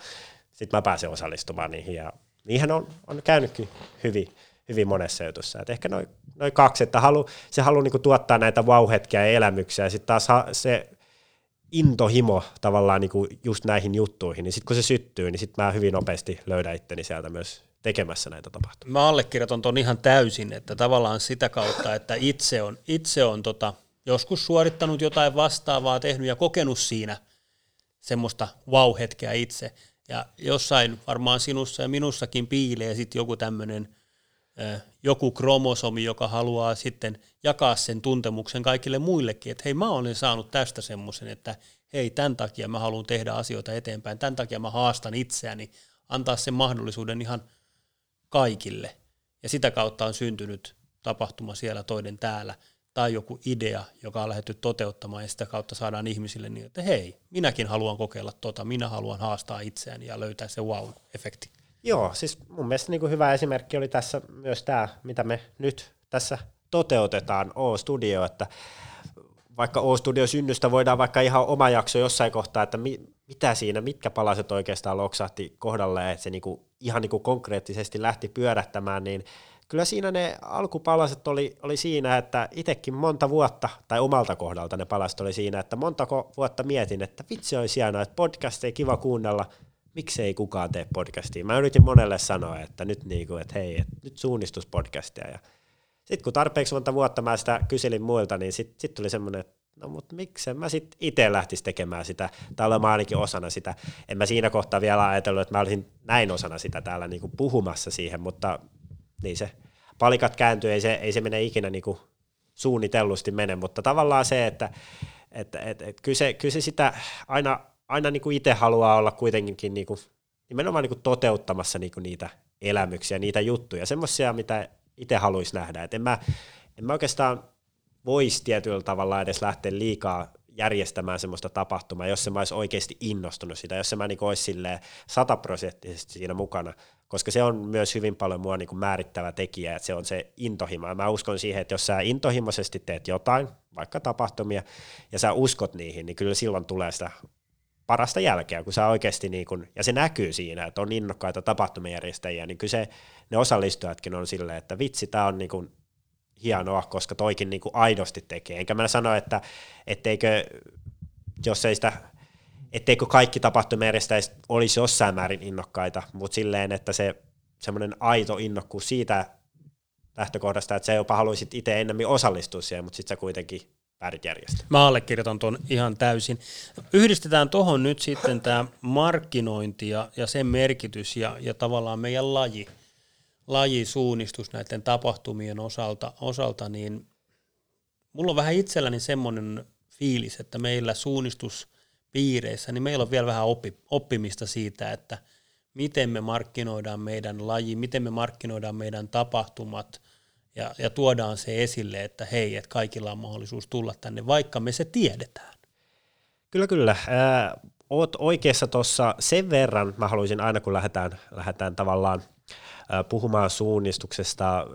sitten mä pääsen osallistumaan niihin ja niihin on, on käynytkin hyvin, hyvin monessa jutussa. Et ehkä noin noi kaksi, että halu, se haluaa niinku tuottaa näitä vauhetkia ja elämyksiä ja sitten taas se intohimo tavallaan niinku just näihin juttuihin, niin sitten kun se syttyy, niin sitten mä hyvin nopeasti löydän itteni sieltä myös tekemässä näitä tapahtumia. Mä allekirjoitan ton ihan täysin, että tavallaan sitä kautta, että itse on, itse on tota, joskus suorittanut jotain vastaavaa, tehnyt ja kokenut siinä semmoista wow-hetkeä itse. Ja jossain varmaan sinussa ja minussakin piilee sitten joku tämmöinen joku kromosomi, joka haluaa sitten jakaa sen tuntemuksen kaikille muillekin, että hei mä olen saanut tästä semmoisen, että hei tämän takia mä haluan tehdä asioita eteenpäin, tämän takia mä haastan itseäni, antaa sen mahdollisuuden ihan kaikille. Ja sitä kautta on syntynyt tapahtuma siellä toinen täällä, tai joku idea, joka on lähdetty toteuttamaan, ja sitä kautta saadaan ihmisille niin, että hei, minäkin haluan kokeilla tota, minä haluan haastaa itseäni ja löytää se wow-efekti. Joo, siis mun mielestä niin kuin hyvä esimerkki oli tässä myös tämä, mitä me nyt tässä toteutetaan O-Studio, että vaikka O-Studio synnystä voidaan vaikka ihan oma jakso jossain kohtaa, että mi, mitä siinä, mitkä palaset oikeastaan loksahti kohdalle, että se niinku, ihan niinku konkreettisesti lähti pyörähtämään, niin kyllä siinä ne alkupalaset oli, oli siinä, että itsekin monta vuotta, tai omalta kohdalta ne palaset oli siinä, että montako vuotta mietin, että vitsi olisi hienoa, että podcast ei kiva kuunnella, miksei kukaan tee podcastia. Mä yritin monelle sanoa, että nyt niinku, että hei, että nyt suunnistuspodcastia. Ja sitten kun tarpeeksi monta vuotta mä sitä kyselin muilta, niin sitten sit tuli semmoinen, että no mutta miksen mä sitten itse lähtisi tekemään sitä, tai olemaan ainakin osana sitä. En mä siinä kohtaa vielä ajatellut, että mä olisin näin osana sitä täällä niinku puhumassa siihen, mutta niin se palikat kääntyy, ei se, ei se mene ikinä niinku suunnitellusti mene, mutta tavallaan se, että että et, et, kyllä, se, kyllä se sitä aina, aina niinku itse haluaa olla kuitenkin niinku, nimenomaan niinku toteuttamassa niinku niitä elämyksiä, niitä juttuja, semmoisia, mitä itse haluaisi nähdä. Et en, mä, en mä oikeastaan voisi tietyllä tavalla edes lähteä liikaa järjestämään semmoista tapahtumaa, jos se mä olisi oikeasti innostunut sitä, jos se mä niin olisi sataprosenttisesti siinä mukana, koska se on myös hyvin paljon mua niin määrittävä tekijä, että se on se intohimo. Ja mä uskon siihen, että jos sä intohimoisesti teet jotain, vaikka tapahtumia, ja sä uskot niihin, niin kyllä silloin tulee sitä parasta jälkeä, kun sä oikeasti, niin kun, ja se näkyy siinä, että on innokkaita tapahtumajärjestäjiä, niin kyllä se, ne osallistujatkin on silleen, että vitsi, tämä on niin kun hienoa, koska toikin niin kuin aidosti tekee. Enkä mä sano, että etteikö, jos ei sitä, etteikö kaikki tapahtumajärjestäjät olisi jossain määrin innokkaita, mutta silleen, että se semmoinen aito innokkuus siitä lähtökohdasta, että sä jopa haluaisit itse enemmän osallistua siihen, mutta sitten sä kuitenkin päädyt järjestämään. Mä allekirjoitan tuon ihan täysin. Yhdistetään tuohon nyt sitten tämä markkinointi ja, ja sen merkitys ja, ja tavallaan meidän laji lajisuunnistus näiden tapahtumien osalta, osalta, niin mulla on vähän itselläni semmoinen fiilis, että meillä suunnistuspiireissä, niin meillä on vielä vähän oppi, oppimista siitä, että miten me markkinoidaan meidän laji, miten me markkinoidaan meidän tapahtumat ja, ja tuodaan se esille, että hei, että kaikilla on mahdollisuus tulla tänne, vaikka me se tiedetään. Kyllä, kyllä. Äh, oot oikeassa tuossa sen verran, mä haluaisin aina kun lähdetään, lähdetään tavallaan puhumaan suunnistuksesta,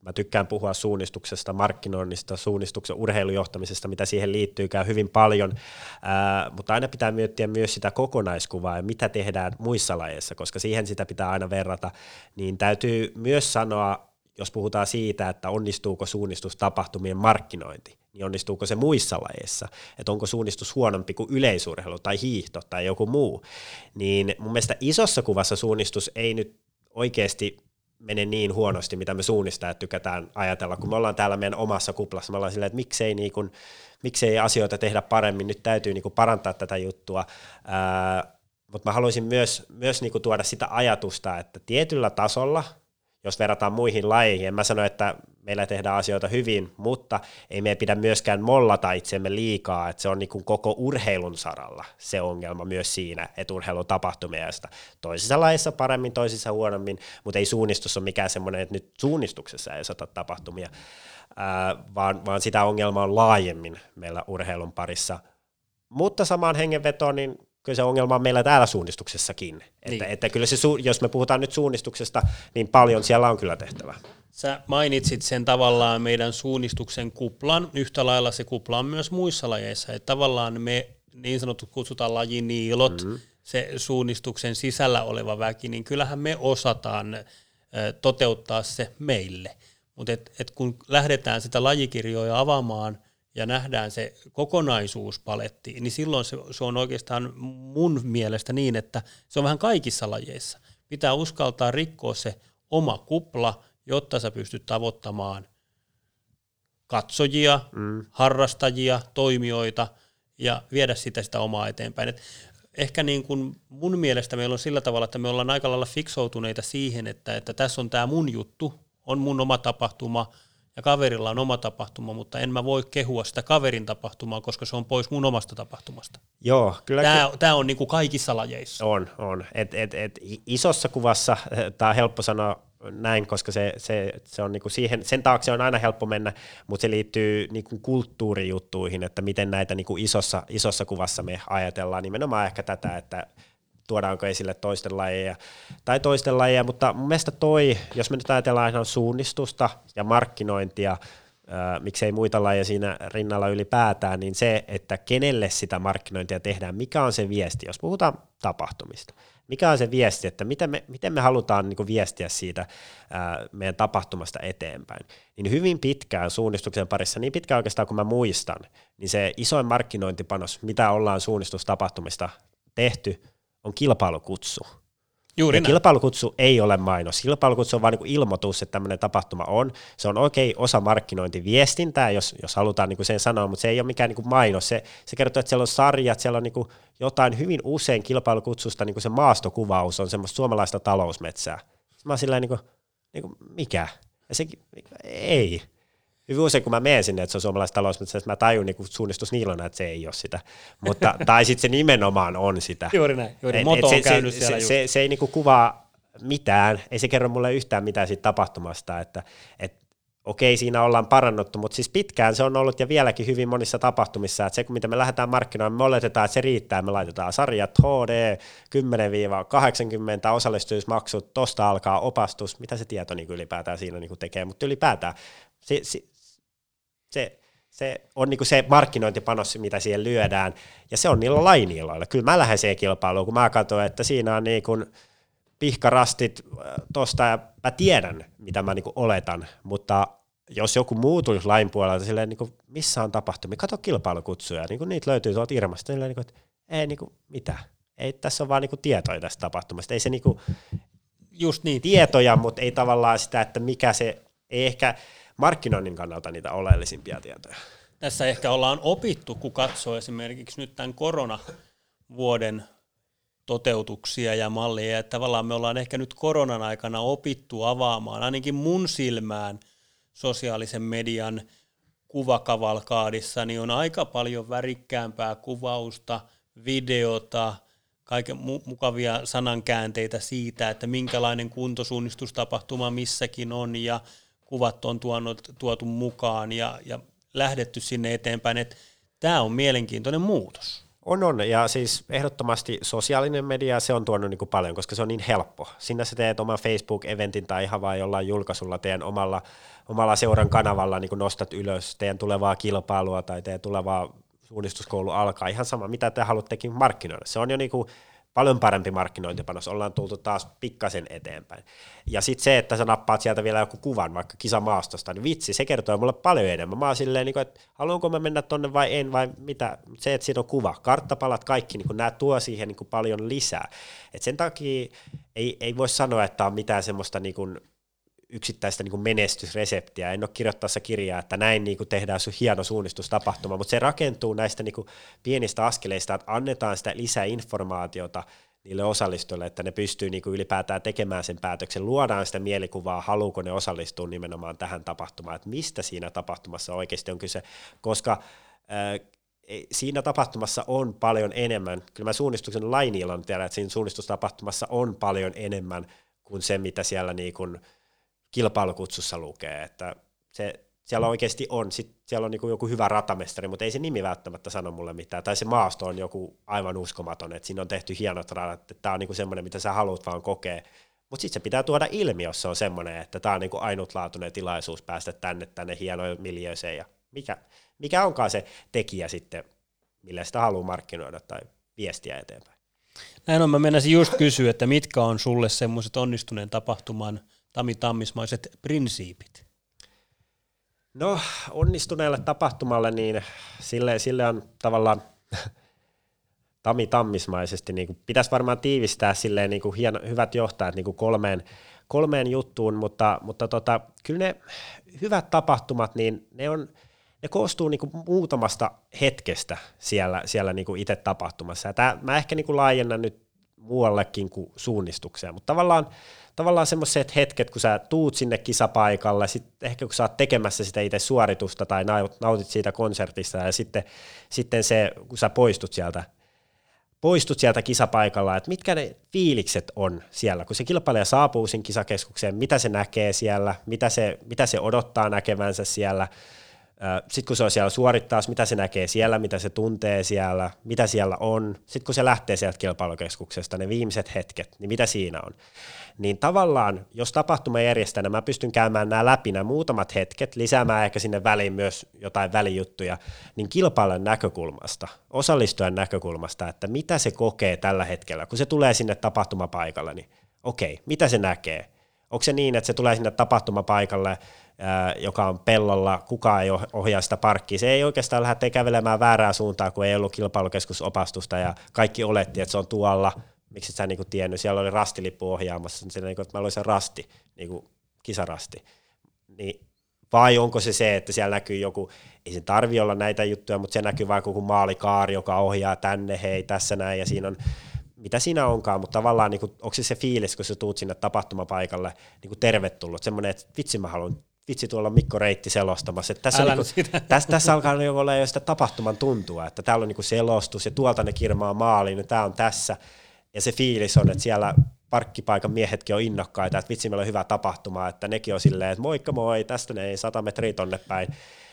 mä tykkään puhua suunnistuksesta, markkinoinnista, suunnistuksen urheilujohtamisesta, mitä siihen liittyy, käy hyvin paljon, ää, mutta aina pitää miettiä myös sitä kokonaiskuvaa ja mitä tehdään muissa lajeissa, koska siihen sitä pitää aina verrata, niin täytyy myös sanoa, jos puhutaan siitä, että onnistuuko suunnistustapahtumien markkinointi, niin onnistuuko se muissa lajeissa, että onko suunnistus huonompi kuin yleisurheilu tai hiihto tai joku muu, niin mun mielestä isossa kuvassa suunnistus ei nyt oikeasti mene niin huonosti, mitä me suunnistajat tykätään ajatella, kun me ollaan täällä meidän omassa kuplassa, me ollaan silleen, että miksei, niin kuin, miksei asioita tehdä paremmin, nyt täytyy niin kuin parantaa tätä juttua, mutta mä haluaisin myös, myös niin kuin tuoda sitä ajatusta, että tietyllä tasolla – jos verrataan muihin lajeihin. En mä sano, että meillä tehdään asioita hyvin, mutta ei meidän pidä myöskään mollata itsemme liikaa, että se on niin kuin koko urheilun saralla se ongelma myös siinä, että urheilu tapahtumia toisissa lajeissa paremmin, toisissa huonommin, mutta ei suunnistus ole mikään semmoinen, että nyt suunnistuksessa ei sata tapahtumia, vaan, vaan sitä ongelmaa on laajemmin meillä urheilun parissa. Mutta samaan hengenvetoon, niin kyllä se ongelma on meillä täällä suunnistuksessakin. Että, niin. että kyllä se, jos me puhutaan nyt suunnistuksesta, niin paljon siellä on kyllä tehtävää. Sä mainitsit sen tavallaan meidän suunnistuksen kuplan, yhtä lailla se kupla on myös muissa lajeissa, että tavallaan me niin sanotut kutsutaan lajiniilot, mm-hmm. se suunnistuksen sisällä oleva väki, niin kyllähän me osataan toteuttaa se meille. Mutta et, et kun lähdetään sitä lajikirjoja avaamaan ja nähdään se kokonaisuuspaletti, niin silloin se, se on oikeastaan mun mielestä niin, että se on vähän kaikissa lajeissa. Pitää uskaltaa rikkoa se oma kupla, jotta sä pystyt tavoittamaan katsojia, mm. harrastajia, toimijoita ja viedä sitä sitä omaa eteenpäin. Et ehkä niin kuin mun mielestä meillä on sillä tavalla, että me ollaan aika lailla fiksoutuneita siihen, että, että tässä on tämä mun juttu, on mun oma tapahtuma ja kaverilla on oma tapahtuma, mutta en mä voi kehua sitä kaverin tapahtumaa, koska se on pois mun omasta tapahtumasta. Joo, kyllä. Tämä, tämä on niin kuin kaikissa lajeissa. On, on. Et, et, et isossa kuvassa, tämä on helppo sanoa näin, koska se, se, se on niinku siihen, sen taakse on aina helppo mennä, mutta se liittyy niinku kulttuurijuttuihin, että miten näitä niinku isossa, isossa kuvassa me ajatellaan nimenomaan ehkä tätä, että tuodaanko esille toisten lajeja tai toisten lajeja, mutta mun mielestä toi, jos me nyt ajatellaan ihan suunnistusta ja markkinointia, miksei muita lajeja siinä rinnalla ylipäätään, niin se, että kenelle sitä markkinointia tehdään, mikä on se viesti, jos puhutaan tapahtumista mikä on se viesti, että miten me, miten me halutaan niin viestiä siitä ää, meidän tapahtumasta eteenpäin. Niin hyvin pitkään suunnistuksen parissa, niin pitkään oikeastaan kuin mä muistan, niin se isoin markkinointipanos, mitä ollaan suunnistustapahtumista tehty, on kilpailukutsu. Juuri ja kilpailukutsu ei ole mainos. Kilpailukutsu on vain niin ilmoitus, että tämmöinen tapahtuma on. Se on oikein osa markkinointiviestintää, jos, jos halutaan niin kuin sen sanoa, mutta se ei ole mikään niin kuin mainos. Se, se kertoo, että siellä on sarjat, siellä on niin kuin jotain hyvin usein kilpailukutsusta, niin kuin se maastokuvaus on semmoista suomalaista talousmetsää. Mä oon sillä niin kuin, niin kuin, mikä? Ja se, ei hyvin usein kun mä menen sinne, että se on suomalaista talousmetsää, mä tajun niin suunnistusniilona, että se ei ole sitä. Mutta, tai sitten se nimenomaan on sitä. Juuri näin, juuri. Et, Moto et se, on käynyt se, siellä se, se, se, ei niin kuvaa mitään, ei se kerro mulle yhtään mitään siitä tapahtumasta, että, että okei, siinä ollaan parannuttu, mutta siis pitkään se on ollut ja vieläkin hyvin monissa tapahtumissa, että se, mitä me lähdetään markkinoimaan, me oletetaan, että se riittää, me laitetaan sarjat HD 10-80 osallistumismaksut, tosta alkaa opastus, mitä se tieto niin ylipäätään siinä niin tekee, mutta ylipäätään se, se, se, se on niin se markkinointipanos, mitä siihen lyödään, ja se on niillä lainiilla. Kyllä mä lähden siihen kilpailuun, kun mä katson, että siinä on niin kuin pihkarastit äh, tosta, ja mä tiedän, mitä mä niin oletan, mutta jos joku muu tulisi lain puolelta, silleen, niin kuin, missä on tapahtumia, kato kilpailukutsuja, niin kuin niitä löytyy tuolta Irmasta, niin kuin, että ei niin kuin, mitä, ei tässä on vaan niin kuin, tietoja tästä tapahtumasta, ei se niin kuin, Just niin. tietoja, mutta ei tavallaan sitä, että mikä se, ei ehkä, markkinoinnin kannalta niitä oleellisimpia tietoja. Tässä ehkä ollaan opittu, kun katsoo esimerkiksi nyt tämän koronavuoden toteutuksia ja mallia, että tavallaan me ollaan ehkä nyt koronan aikana opittu avaamaan, ainakin mun silmään sosiaalisen median kuvakavalkaadissa, niin on aika paljon värikkäämpää kuvausta, videota, kaiken mu- mukavia sanankäänteitä siitä, että minkälainen kuntosuunnistustapahtuma missäkin on ja kuvat on tuonut, tuotu mukaan ja, ja lähdetty sinne eteenpäin, että tämä on mielenkiintoinen muutos. On, on. Ja siis ehdottomasti sosiaalinen media, se on tuonut niin kuin paljon, koska se on niin helppo. Sinne sä teet oman Facebook-eventin tai ihan vain jollain julkaisulla teidän omalla, omalla seuran kanavalla niin kuin nostat ylös teidän tulevaa kilpailua tai teidän tulevaa suunnistuskoulu alkaa. Ihan sama, mitä te haluattekin markkinoida. Se on jo niin kuin paljon parempi markkinointipanos, ollaan tultu taas pikkasen eteenpäin. Ja sitten se, että sä nappaat sieltä vielä joku kuvan, vaikka kisamaastosta, niin vitsi, se kertoo mulle paljon enemmän. Mä oon silleen, niin että haluanko mä mennä tonne vai en, vai mitä, se, että siinä on kuva, karttapalat, kaikki, niin nämä tuo siihen niin paljon lisää. Et sen takia ei, ei voi sanoa, että on mitään semmoista niin kuin yksittäistä niin kuin menestysreseptiä. En ole kirjoittaessa kirjaa, että näin niin kuin tehdään sun hieno suunnistustapahtuma, mutta se rakentuu näistä niin kuin pienistä askeleista, että annetaan sitä lisää informaatiota niille osallistujille, että ne pystyy niin kuin ylipäätään tekemään sen päätöksen, luodaan sitä mielikuvaa, haluuko ne osallistua nimenomaan tähän tapahtumaan, että mistä siinä tapahtumassa oikeasti on kyse, koska äh, siinä tapahtumassa on paljon enemmän, kyllä mä suunnistuksen lainilla tiedän, että siinä suunnistustapahtumassa on paljon enemmän kuin se, mitä siellä niin kuin, kilpailukutsussa lukee, että se, siellä oikeasti on, sit siellä on niin joku hyvä ratamestari, mutta ei se nimi välttämättä sano mulle mitään, tai se maasto on joku aivan uskomaton, että siinä on tehty hienot radat, että tämä on niin semmoinen, mitä sä haluat vaan kokea, Mutta sitten se pitää tuoda ilmi, jos se on semmoinen, että tämä on niinku ainutlaatuinen tilaisuus päästä tänne, tänne hienoja miljööseen. Ja mikä, mikä onkaan se tekijä sitten, millä sitä haluaa markkinoida tai viestiä eteenpäin. Näin on, mä menisin just kysyä, että mitkä on sulle semmoiset onnistuneen tapahtuman Tami Tammismaiset prinsiipit? No onnistuneelle tapahtumalle, niin sille, sille on tavallaan Tami Tammismaisesti, niin kuin, pitäisi varmaan tiivistää silleen niin kuin hieno, hyvät johtajat niin kuin kolmeen, kolmeen juttuun, mutta, mutta tota, kyllä ne hyvät tapahtumat, niin ne on, ne koostuu niin muutamasta hetkestä siellä, siellä niin itse tapahtumassa. Ja tää, mä ehkä niin laajennan nyt muuallekin kuin suunnistukseen, mutta tavallaan, tavallaan semmoiset hetket, kun sä tuut sinne kisapaikalle, sit ehkä kun sä oot tekemässä sitä itse suoritusta tai nautit siitä konsertista ja sitten, sitten se, kun sä poistut sieltä, poistut sieltä kisapaikalla, että mitkä ne fiilikset on siellä, kun se kilpailija saapuu sinne kisakeskukseen, mitä se näkee siellä, mitä se, mitä se odottaa näkevänsä siellä, sitten kun se on siellä suorittaa, mitä se näkee siellä, mitä se tuntee siellä, mitä siellä on. Sitten kun se lähtee sieltä kilpailukeskuksesta, ne viimeiset hetket, niin mitä siinä on. Niin tavallaan, jos tapahtuma järjestäjänä mä pystyn käymään nämä läpi, nämä muutamat hetket, lisäämään ehkä sinne väliin myös jotain välijuttuja, niin kilpailijan näkökulmasta, osallistujan näkökulmasta, että mitä se kokee tällä hetkellä, kun se tulee sinne tapahtumapaikalle, niin okei, mitä se näkee? Onko se niin, että se tulee sinne tapahtumapaikalle, joka on pellolla, kukaan ei ohjaa sitä parkkia. Se ei oikeastaan lähde kävelemään väärää suuntaan, kun ei ollut kilpailukeskusopastusta ja kaikki oletti, että se on tuolla. Miksi et sä niin tiennyt? Siellä oli rastilippu ohjaamassa, siellä, niin kuin, että mä se rasti, niin kuin kisarasti. Niin, vai onko se se, että siellä näkyy joku, ei se tarvi olla näitä juttuja, mutta se näkyy vaikka joku maalikaari, joka ohjaa tänne, hei tässä näin, ja siinä on mitä siinä onkaan, mutta tavallaan niin kuin, onko se se fiilis, kun sä tuut sinne tapahtumapaikalle niin kuin tervetullut, semmoinen, että vitsi mä haluan vitsi tuolla Mikko Reitti selostamassa. Että tässä, Älä niin kuin, tässä, tässä alkaa niin olla jo sitä tapahtuman tuntua, että täällä on niin kuin selostus ja tuolta ne kirmaa maaliin, niin tämä on tässä. Ja se fiilis on, että siellä parkkipaikan miehetkin on innokkaita, että vitsi meillä on hyvä tapahtuma, että nekin on silleen, että moikka moi, tästä ne ei sata metriä tonne päin.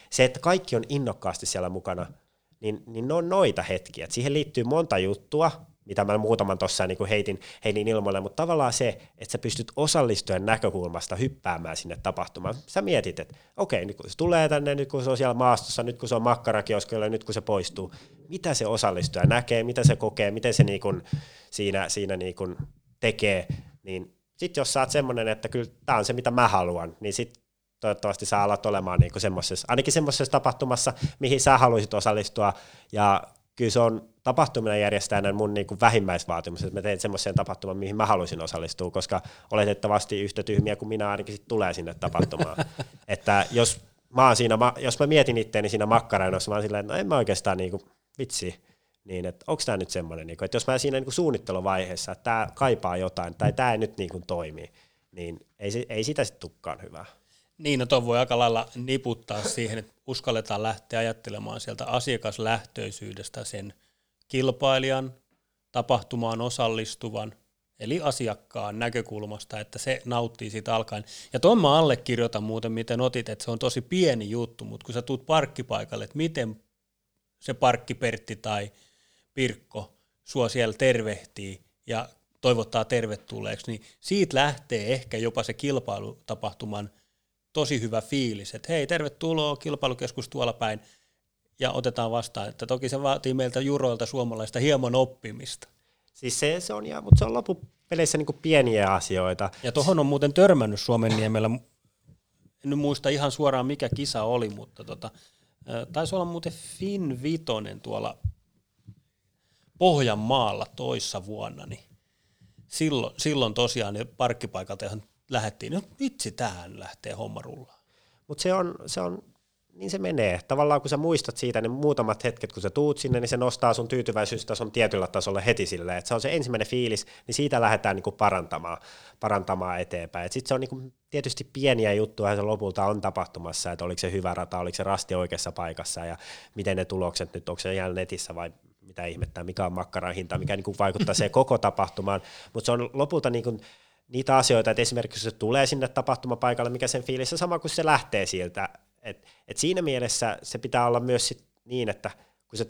Se, että kaikki on innokkaasti siellä mukana, niin, niin ne on noita hetkiä. Et siihen liittyy monta juttua, mitä mä muutaman tuossa niin heitin, heitin ilmoille, mutta tavallaan se, että sä pystyt osallistujan näkökulmasta hyppäämään sinne tapahtumaan. Sä mietit, että okei, nyt kun se tulee tänne, nyt kun se on siellä maastossa, nyt kun se on makkarakioskilla, nyt kun se poistuu, mitä se osallistuja näkee, mitä se kokee, miten se niin kuin siinä, siinä niin kuin tekee, niin sitten jos sä oot semmoinen, että kyllä tämä on se, mitä mä haluan, niin sitten toivottavasti sä alat olemaan niin semmoisessa, ainakin semmoisessa tapahtumassa, mihin sä haluaisit osallistua, ja kyllä se on tapahtuminen järjestäjänä mun niin kuin vähimmäisvaatimus, että mä teen semmoisen tapahtuman, mihin mä haluaisin osallistua, koska oletettavasti yhtä tyhmiä kuin minä ainakin sit tulee sinne tapahtumaan. että jos mä, oon siinä, jos mä mietin itteeni siinä makkarainossa, mä oon silleen, että no en mä oikeastaan niin kuin, vitsi, niin että onko tämä nyt semmoinen, niin että jos mä siinä niin suunnitteluvaiheessa, että tämä kaipaa jotain tai tämä ei nyt niin kuin toimi, niin ei, ei sitä sitten tukkaan hyvää. Niin, no tuon voi aika lailla niputtaa siihen, että uskalletaan lähteä ajattelemaan sieltä asiakaslähtöisyydestä sen kilpailijan, tapahtumaan osallistuvan, eli asiakkaan näkökulmasta, että se nauttii siitä alkaen. Ja tuon mä allekirjoitan muuten, miten otit, että se on tosi pieni juttu, mutta kun sä tuut parkkipaikalle, että miten se parkkipertti tai Pirkko sua siellä tervehtii ja toivottaa tervetulleeksi, niin siitä lähtee ehkä jopa se kilpailutapahtuman tosi hyvä fiilis, että hei, tervetuloa kilpailukeskus tuolla päin, ja otetaan vastaan. Että toki se vaatii meiltä juroilta suomalaista hieman oppimista. Siis se, se on, ja, mutta se on loppupeleissä niin pieniä asioita. Ja tuohon on muuten törmännyt Suomen niemellä, en nyt muista ihan suoraan mikä kisa oli, mutta tota, taisi olla muuten Finn Vitonen tuolla Pohjanmaalla toissa vuonna, niin silloin, silloin tosiaan ne parkkipaikalta ihan lähdettiin, no vitsi, tähän lähtee homma rullaan. Mutta se on, se on, niin se menee. Tavallaan kun sä muistat siitä, niin muutamat hetket, kun sä tuut sinne, niin se nostaa sun tyytyväisyystason tietyllä tasolla heti silleen, että se on se ensimmäinen fiilis, niin siitä lähdetään niin kuin parantamaan, parantamaan eteenpäin. Sitten se on niin kuin tietysti pieniä juttuja se lopulta on tapahtumassa, että oliko se hyvä rata, oliko se rasti oikeassa paikassa ja miten ne tulokset nyt, onko se jäänyt netissä vai mitä ihmettä, mikä on makkaran hinta, mikä niin kuin vaikuttaa se koko tapahtumaan, mutta se on lopulta niin niitä asioita, että esimerkiksi se tulee sinne tapahtumapaikalle, mikä sen fiilissä sama kuin se lähtee sieltä. Et, et siinä mielessä se pitää olla myös sit niin, että kun se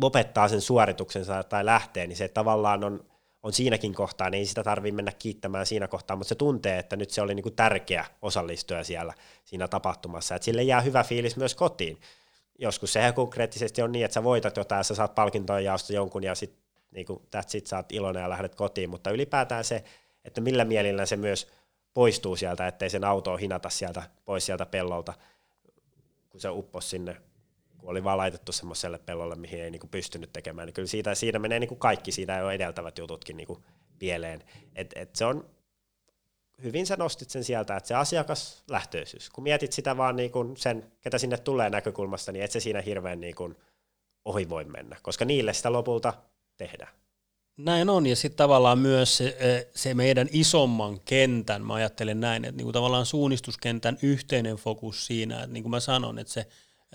lopettaa sen suorituksensa tai lähtee, niin se tavallaan on, on siinäkin kohtaa, niin ei sitä tarvitse mennä kiittämään siinä kohtaa, mutta se tuntee, että nyt se oli niinku tärkeä osallistuja siellä siinä tapahtumassa, että sille jää hyvä fiilis myös kotiin. Joskus se konkreettisesti on niin, että sä voitat jotain, sä saat palkintojen jaosta jonkun ja sitten niinku, that's it, sä oot iloinen ja lähdet kotiin, mutta ylipäätään se, että millä mielillä se myös poistuu sieltä, ettei sen auto hinata sieltä pois sieltä pellolta, kun se uppos sinne, kun oli vaan laitettu semmoiselle pellolle, mihin ei niinku pystynyt tekemään. Niin kyllä siitä, siinä menee niinku kaikki, siitä jo edeltävät jututkin niinku pieleen. Et, et se on, hyvin sä nostit sen sieltä, että se asiakaslähtöisyys, kun mietit sitä vaan niinku sen, ketä sinne tulee näkökulmasta, niin et se siinä hirveän niinku ohi voi mennä, koska niille sitä lopulta tehdään. Näin on, ja sitten tavallaan myös se, se meidän isomman kentän, mä ajattelen näin, että niinku tavallaan suunnistuskentän yhteinen fokus siinä, että niin kuin mä sanon, että se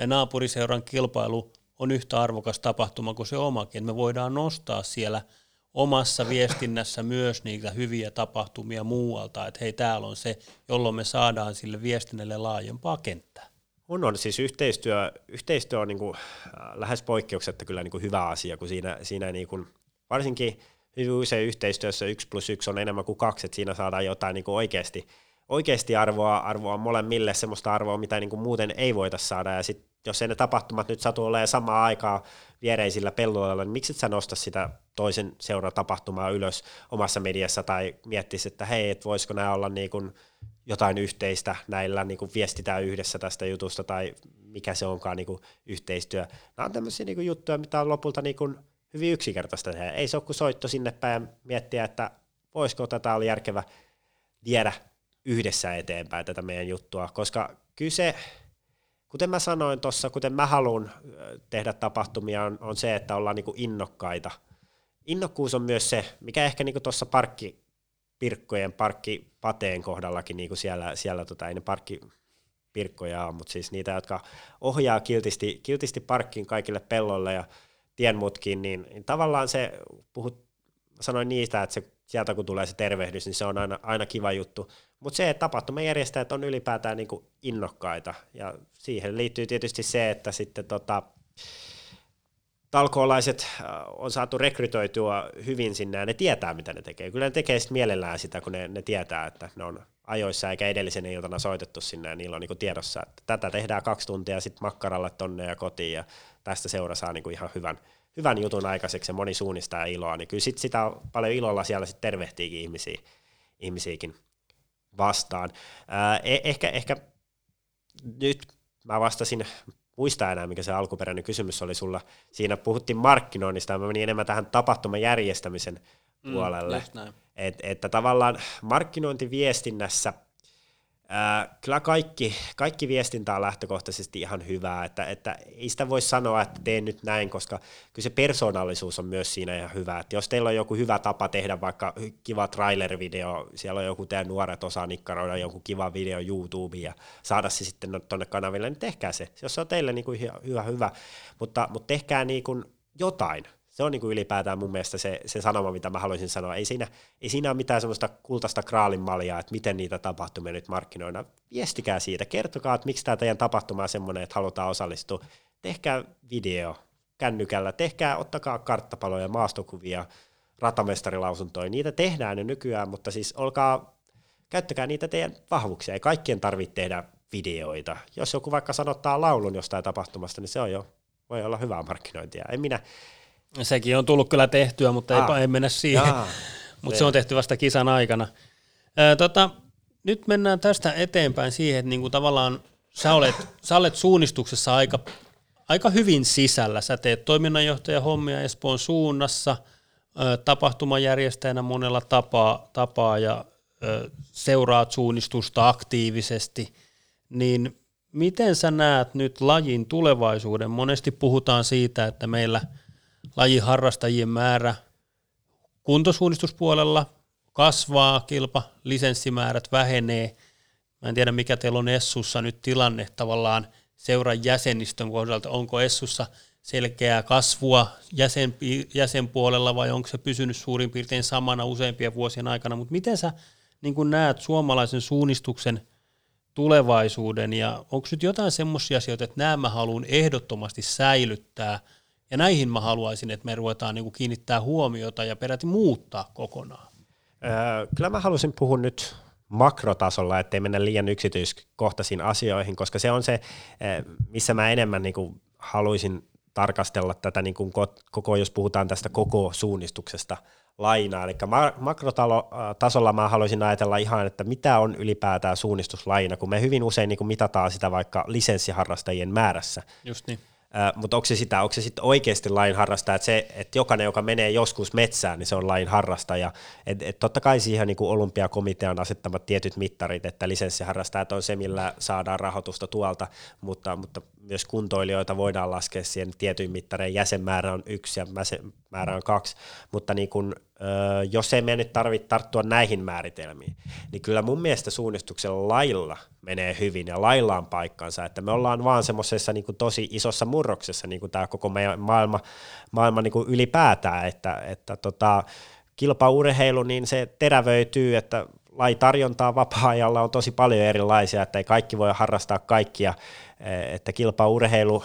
naapuriseuran kilpailu on yhtä arvokas tapahtuma kuin se omakin, että me voidaan nostaa siellä omassa viestinnässä myös niitä hyviä tapahtumia muualta, että hei täällä on se, jolloin me saadaan sille viestinnälle laajempaa kenttää. On, on. Siis yhteistyö, yhteistyö on niin kuin, äh, lähes poikkeuksetta kyllä niin kuin hyvä asia, kun siinä, siinä niin kuin varsinkin hyvin usein yhteistyössä yksi plus yksi on enemmän kuin kaksi, että siinä saadaan jotain niin kuin oikeasti, oikeasti arvoa, arvoa molemmille, semmoista arvoa, mitä niin kuin muuten ei voita saada, ja sitten jos ei ne tapahtumat nyt satu olemaan samaa aikaa viereisillä pelloilla, niin miksi et sä nosta sitä toisen seuratapahtumaa ylös omassa mediassa tai miettisi, että hei, et voisiko nämä olla niin kuin jotain yhteistä näillä, niin kuin viestitään yhdessä tästä jutusta tai mikä se onkaan niin kuin yhteistyö. Nämä on tämmöisiä niin kuin juttuja, mitä on lopulta niin kuin hyvin yksinkertaista tehdä. Ei se ole kuin soitto sinne päin miettiä, että voisiko tätä olla järkevä viedä yhdessä eteenpäin tätä meidän juttua, koska kyse, kuten mä sanoin tuossa, kuten mä haluan tehdä tapahtumia, on, on se, että ollaan niinku innokkaita. Innokkuus on myös se, mikä ehkä niinku tuossa parkki, pirkkojen, parkkipateen kohdallakin niinku siellä, siellä tota, ei ne parkki, pirkkoja on, mutta siis niitä, jotka ohjaa kiltisti, kiltisti parkkiin kaikille pellolle ja tienmutkiin, niin, tavallaan se, puhut, sanoin niistä, että se, sieltä kun tulee se tervehdys, niin se on aina, aina kiva juttu. Mutta se, että tapahtumajärjestäjät on ylipäätään niin innokkaita, ja siihen liittyy tietysti se, että sitten tota, talkoolaiset äh, on saatu rekrytoitua hyvin sinne, ja ne tietää, mitä ne tekee. Kyllä ne tekee sitten mielellään sitä, kun ne, ne tietää, että ne on ajoissa, eikä edellisen iltana soitettu sinne, ja niillä on niin tiedossa, että tätä tehdään kaksi tuntia sitten makkaralle tonne ja kotiin, ja tästä seura saa niin kuin ihan hyvän, hyvän jutun aikaiseksi ja moni suunnistaa iloa, niin kyllä sit sitä paljon ilolla siellä sitten tervehtiikin ihmisiä, ihmisiäkin vastaan. Ää, e- ehkä, ehkä nyt mä vastasin, muista enää mikä se alkuperäinen kysymys oli sulla, siinä puhuttiin markkinoinnista ja mä menin enemmän tähän tapahtuman järjestämisen mm, puolelle. Et, että tavallaan markkinointiviestinnässä – Kyllä kaikki, kaikki viestintä on lähtökohtaisesti ihan hyvää, että, että ei sitä voi sanoa, että teen nyt näin, koska kyllä se persoonallisuus on myös siinä ihan hyvä. Että jos teillä on joku hyvä tapa tehdä vaikka kiva trailer-video, siellä on joku teidän nuoret osaa nikkaroida jonkun kiva video YouTubeen ja saada se sitten tuonne kanaville, niin tehkää se, jos se on teille niin kuin hyvä, hyvä, mutta, mutta tehkää niin kuin jotain, se on niin kuin ylipäätään mun mielestä se, se sanoma, mitä mä haluaisin sanoa. Ei siinä, ei siinä ole mitään semmoista kultaista kraalinmaljaa, että miten niitä tapahtumia nyt markkinoina. Viestikää siitä, kertokaa, että miksi tämä teidän tapahtuma on semmoinen, että halutaan osallistua. Tehkää video kännykällä, tehkää, ottakaa karttapaloja, maastokuvia, ratamestarilausuntoja. Niitä tehdään jo nykyään, mutta siis olkaa, käyttäkää niitä teidän vahvuuksia. Ei kaikkien tarvitse tehdä videoita. Jos joku vaikka sanottaa laulun jostain tapahtumasta, niin se on jo, voi olla hyvää markkinointia. En minä, Sekin on tullut kyllä tehtyä, mutta ah. ei, ei mennä siihen. mutta se on tehty vasta kisan aikana. Ää, tota, nyt mennään tästä eteenpäin siihen, että niinku tavallaan sä olet, sä olet suunnistuksessa aika, aika hyvin sisällä. Sä teet toiminnanjohtaja hommia Espoon suunnassa, ää, tapahtumajärjestäjänä monella tapaa, tapaa ja ää, seuraat suunnistusta aktiivisesti. Niin miten sä näet nyt lajin tulevaisuuden? Monesti puhutaan siitä, että meillä – lajiharrastajien määrä kuntosuunnistuspuolella kasvaa, kilpa, lisenssimäärät vähenee. Mä en tiedä, mikä teillä on Essussa nyt tilanne tavallaan seuran jäsenistön kohdalta. Onko Essussa selkeää kasvua jäsen, jäsenpuolella vai onko se pysynyt suurin piirtein samana useimpien vuosien aikana, mutta miten sä niin näet suomalaisen suunnistuksen tulevaisuuden ja onko nyt jotain semmoisia asioita, että nämä mä haluan ehdottomasti säilyttää – Ja näihin mä haluaisin, että me ruvetaan niin kuin kiinnittää huomiota ja peräti muuttaa kokonaan. Öö, kyllä mä halusin puhua nyt makrotasolla, ettei mennä liian yksityiskohtaisiin asioihin, koska se on se, missä mä enemmän niin kuin haluaisin tarkastella tätä niin kuin koko, jos puhutaan tästä koko suunnistuksesta lainaa. Eli makrotasolla mä haluaisin ajatella ihan, että mitä on ylipäätään suunnistuslaina, kun me hyvin usein niin kuin mitataan sitä vaikka lisenssiharrastajien määrässä. Just niin. Mutta onko se sitä, onko se sitten oikeasti lain että se, että jokainen, joka menee joskus metsään, niin se on lain harrastaja. Et, et totta kai siihen niin olympiakomitean asettamat tietyt mittarit, että lisenssiharrastajat on se, millä saadaan rahoitusta tuolta, mutta, mutta myös kuntoilijoita voidaan laskea siihen tietyin mittareen. Jäsenmäärä on yksi ja määrä on kaksi, mutta niin jos ei me nyt tarvitse tarttua näihin määritelmiin, niin kyllä mun mielestä suunnistuksen lailla menee hyvin ja lailla on paikkansa, että me ollaan vaan semmoisessa niin tosi isossa murroksessa, niin kuin tämä koko meidän maailma, maailma niin kuin ylipäätään, että, että tota, kilpaurheilu, niin se terävöityy, että lajitarjontaa vapaa-ajalla on tosi paljon erilaisia, että ei kaikki voi harrastaa kaikkia, että kilpaurheilu,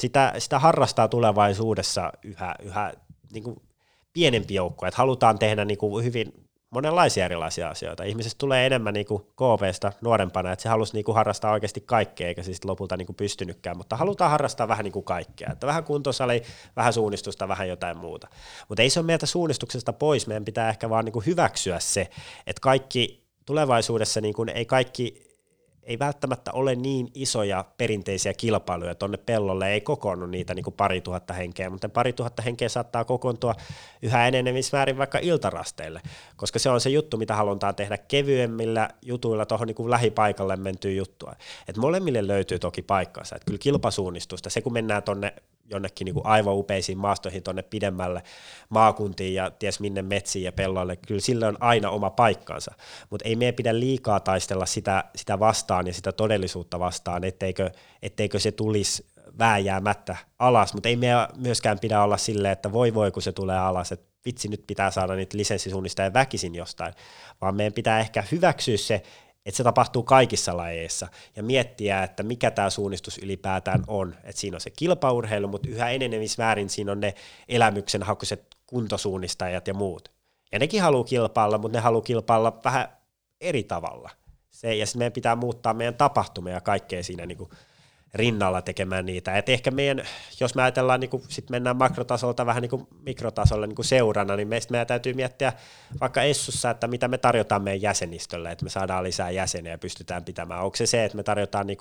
sitä, sitä harrastaa tulevaisuudessa yhä, yhä niin kuin pienempi joukko, että halutaan tehdä niin kuin hyvin monenlaisia erilaisia asioita. Ihmisestä tulee enemmän niin kuin KVsta nuorempana, että se halusi niin kuin harrastaa oikeasti kaikkea, eikä siis lopulta niin kuin pystynytkään, mutta halutaan harrastaa vähän niin kuin kaikkea, että vähän kuntosali, vähän suunnistusta, vähän jotain muuta. Mutta ei se ole meiltä suunnistuksesta pois, meidän pitää ehkä vaan niin kuin hyväksyä se, että kaikki tulevaisuudessa niin kuin ei kaikki ei välttämättä ole niin isoja perinteisiä kilpailuja tuonne pellolle, ei kokoonnu niitä niin kuin pari tuhatta henkeä, mutta pari tuhatta henkeä saattaa kokoontua yhä enenevissä määrin vaikka iltarasteille, koska se on se juttu, mitä halutaan tehdä kevyemmillä jutuilla tuohon niin lähipaikalle mentyy juttua. Et molemmille löytyy toki paikkansa, että kyllä kilpasuunnistusta, se kun mennään tuonne jonnekin niin kuin aivan upeisiin maastoihin tuonne pidemmälle maakuntiin ja ties minne metsiin ja pelloille, kyllä sillä on aina oma paikkansa, mutta ei meidän pidä liikaa taistella sitä, sitä vastaan ja sitä todellisuutta vastaan, etteikö, etteikö se tulisi vääjäämättä alas, mutta ei meidän myöskään pidä olla silleen, että voi voi kun se tulee alas, että vitsi nyt pitää saada niitä lisenssisuunnistajia väkisin jostain, vaan meidän pitää ehkä hyväksyä se, että se tapahtuu kaikissa lajeissa ja miettiä, että mikä tämä suunnistus ylipäätään on. Että siinä on se kilpaurheilu, mutta yhä enenevissä väärin siinä on ne elämyksen hakuiset kuntosuunnistajat ja muut. Ja nekin haluaa kilpailla, mutta ne haluaa kilpailla vähän eri tavalla. Se, ja sitten meidän pitää muuttaa meidän tapahtumia ja kaikkea siinä niin kuin rinnalla tekemään niitä. Et ehkä meidän, jos me ajatellaan, niin sit mennään makrotasolta vähän niin mikrotasolle niin seurana, niin meistä meidän täytyy miettiä vaikka Essussa, että mitä me tarjotaan meidän jäsenistölle, että me saadaan lisää jäseniä ja pystytään pitämään. Onko se se, että me tarjotaan niin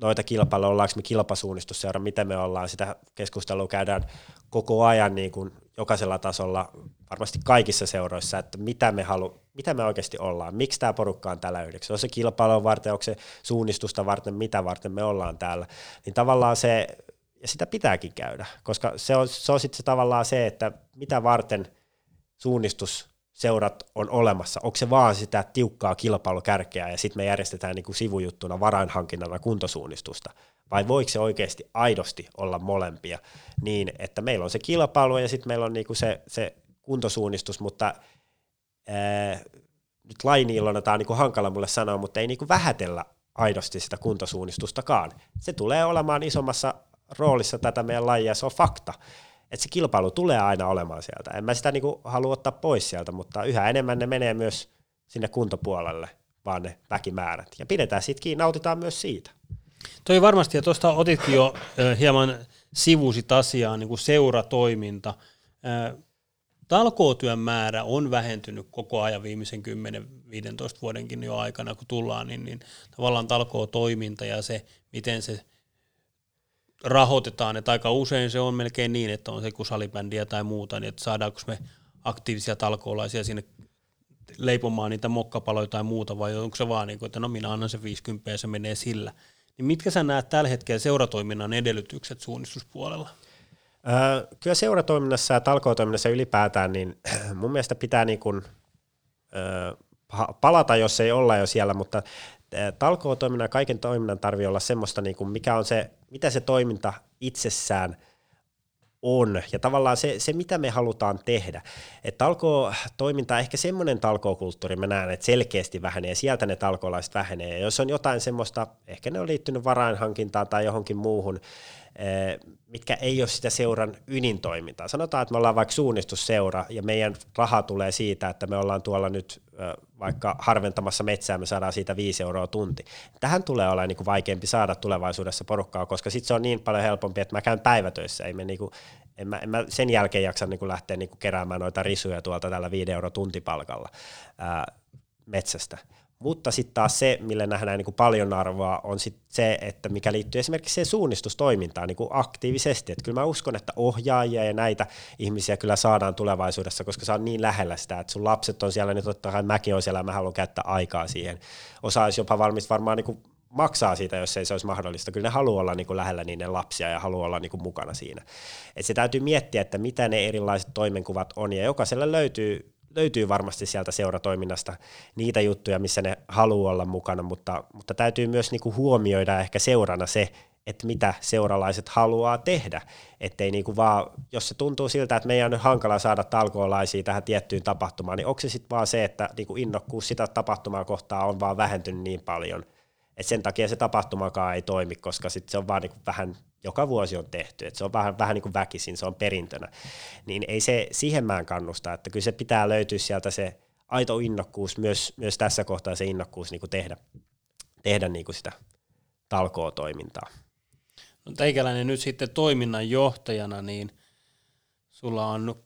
noita kilpailuja, ollaanko me kilpasuunnistusseura, miten me ollaan, sitä keskustelua käydään koko ajan niin jokaisella tasolla, varmasti kaikissa seuroissa, että mitä me, halu, mitä me oikeasti ollaan, miksi tämä porukka on täällä yhdeksi, on se kilpailu varten, onko se suunnistusta varten, mitä varten me ollaan täällä, niin tavallaan se, ja sitä pitääkin käydä, koska se on, se on sitten se tavallaan se, että mitä varten suunnistus seurat on olemassa? Onko se vaan sitä tiukkaa kilpailukärkeä ja sitten me järjestetään niin kuin sivujuttuna varainhankinnalla kuntosuunnistusta? Vai voiko se oikeasti aidosti olla molempia niin, että meillä on se kilpailu ja sitten meillä on niin kuin se, se kuntosuunnistus, mutta ää, nyt lainiillona tämä on niin kuin hankala mulle sanoa, mutta ei niin kuin vähätellä aidosti sitä kuntosuunnistustakaan. Se tulee olemaan isommassa roolissa tätä meidän lajia, se on fakta että se kilpailu tulee aina olemaan sieltä. En mä sitä niinku halua ottaa pois sieltä, mutta yhä enemmän ne menee myös sinne kuntopuolelle, vaan ne väkimäärät. Ja pidetään siitä kiinni, nautitaan myös siitä. Toi varmasti, ja tuosta otitkin jo äh, hieman sivusit asiaa, niin kuin seuratoiminta. Talkootyön määrä on vähentynyt koko ajan viimeisen 10-15 vuodenkin jo aikana, kun tullaan, niin, niin tavallaan talkootoiminta ja se, miten se rahoitetaan, että aika usein se on melkein niin, että on se kun salibändiä tai muuta, niin että saadaanko me aktiivisia talkoolaisia sinne leipomaan niitä mokkapaloja tai muuta, vai onko se vaan niin kuin, että no minä annan se 50 ja se menee sillä. Niin mitkä sä näet tällä hetkellä seuratoiminnan edellytykset suunnistuspuolella? Kyllä seuratoiminnassa ja talkootoiminnassa ylipäätään, niin mun mielestä pitää niin kuin, palata, jos ei olla jo siellä, mutta talkootoiminnan ja kaiken toiminnan tarvii olla semmoista, niin kuin mikä on se, mitä se toiminta itsessään on ja tavallaan se, se mitä me halutaan tehdä. Että talkoo-toiminta, ehkä semmoinen talkookulttuuri mä näen, että selkeästi vähenee sieltä ne talkoolaiset vähenee. Ja jos on jotain semmoista, ehkä ne on liittynyt varainhankintaan tai johonkin muuhun, mitkä ei ole sitä seuran ydintoimintaa. Sanotaan, että me ollaan vaikka suunnistusseura ja meidän raha tulee siitä, että me ollaan tuolla nyt vaikka harventamassa metsää, me saadaan siitä 5 euroa tunti. Tähän tulee olla niin kuin vaikeampi saada tulevaisuudessa porukkaa, koska sitten se on niin paljon helpompi, että mä käyn päivätöissä, ei me niin kuin, en, mä, en mä sen jälkeen jaksa niin kuin lähteä niin kuin keräämään noita risuja tuolta tällä 5 euroa tuntipalkalla ää, metsästä. Mutta sitten taas se, millä nähdään niin kuin paljon arvoa, on sit se, että mikä liittyy esimerkiksi siihen suunnistustoimintaan niin kuin aktiivisesti. Että kyllä mä uskon, että ohjaajia ja näitä ihmisiä kyllä saadaan tulevaisuudessa, koska se on niin lähellä sitä, että sun lapset on siellä, niin totta kai mäkin olen siellä mä haluan käyttää aikaa siihen. Osa olisi jopa valmis varmaan niin kuin maksaa siitä, jos ei se olisi mahdollista. Kyllä ne haluaa olla niin kuin lähellä niiden lapsia ja haluaa olla niin kuin mukana siinä. Et se täytyy miettiä, että mitä ne erilaiset toimenkuvat on, ja jokaiselle löytyy löytyy varmasti sieltä seuratoiminnasta niitä juttuja, missä ne haluaa olla mukana, mutta, mutta täytyy myös niinku huomioida ehkä seurana se, että mitä seuralaiset haluaa tehdä, ettei niinku vaan, jos se tuntuu siltä, että meidän on nyt hankala saada talkoolaisia tähän tiettyyn tapahtumaan, niin onko se sitten vaan se, että niinku innokkuus sitä tapahtumaa kohtaa on vaan vähentynyt niin paljon, että sen takia se tapahtumakaan ei toimi, koska sitten se on vaan niinku vähän joka vuosi on tehty, että se on vähän, vähän niin kuin väkisin, se on perintönä, niin ei se siihen mään kannusta, että kyllä se pitää löytyä sieltä se aito innokkuus, myös, myös tässä kohtaa se innokkuus niin kuin tehdä, tehdä niin kuin sitä talkoo-toimintaa. No teikäläinen nyt sitten toiminnan johtajana, niin sulla on,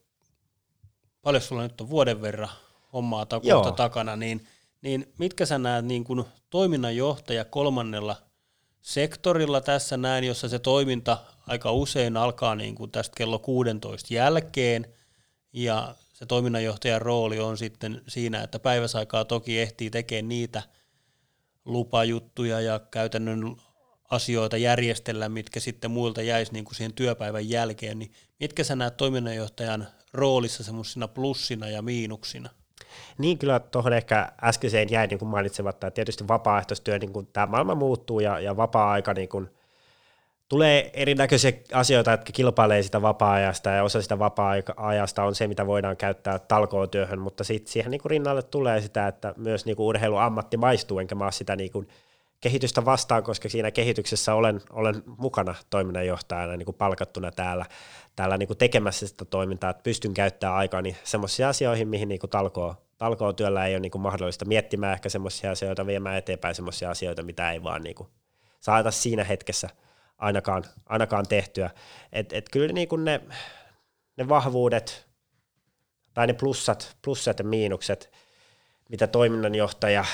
paljon sulla nyt on vuoden verran hommaa takana, niin, niin mitkä sä näet niin kuin toiminnanjohtaja kolmannella sektorilla tässä näin, jossa se toiminta aika usein alkaa niin kuin tästä kello 16 jälkeen, ja se toiminnanjohtajan rooli on sitten siinä, että päiväsaikaa toki ehtii tekemään niitä lupajuttuja ja käytännön asioita järjestellä, mitkä sitten muilta jäisi niin kuin siihen työpäivän jälkeen, niin mitkä sä näet toiminnanjohtajan roolissa semmoisina plussina ja miinuksina? Niin kyllä tuohon ehkä äskeiseen jäi niin kuin mainitsematta, että tietysti vapaaehtoistyö, niin kuin tämä maailma muuttuu ja, ja vapaa-aika niin kuin, tulee erinäköisiä asioita, jotka kilpailee sitä vapaa-ajasta ja osa sitä vapaa-ajasta on se, mitä voidaan käyttää talkootyöhön, mutta sitten siihen niin kuin rinnalle tulee sitä, että myös niin kuin urheiluammatti maistuu, enkä mä ole sitä niin kuin kehitystä vastaan, koska siinä kehityksessä olen, olen mukana toiminnanjohtajana niin kuin palkattuna täällä, täällä niin kuin tekemässä sitä toimintaa, että pystyn käyttämään aikaa niin semmoisiin asioihin, mihin niin kuin talkoo, talkoo työllä ei ole niin kuin mahdollista miettimään ehkä semmoisia asioita, viemään eteenpäin semmoisia asioita, mitä ei vaan niin kuin saada siinä hetkessä ainakaan, ainakaan tehtyä. Et, et kyllä niin kuin ne, ne vahvuudet tai ne plussat, plussat ja miinukset, mitä toiminnanjohtaja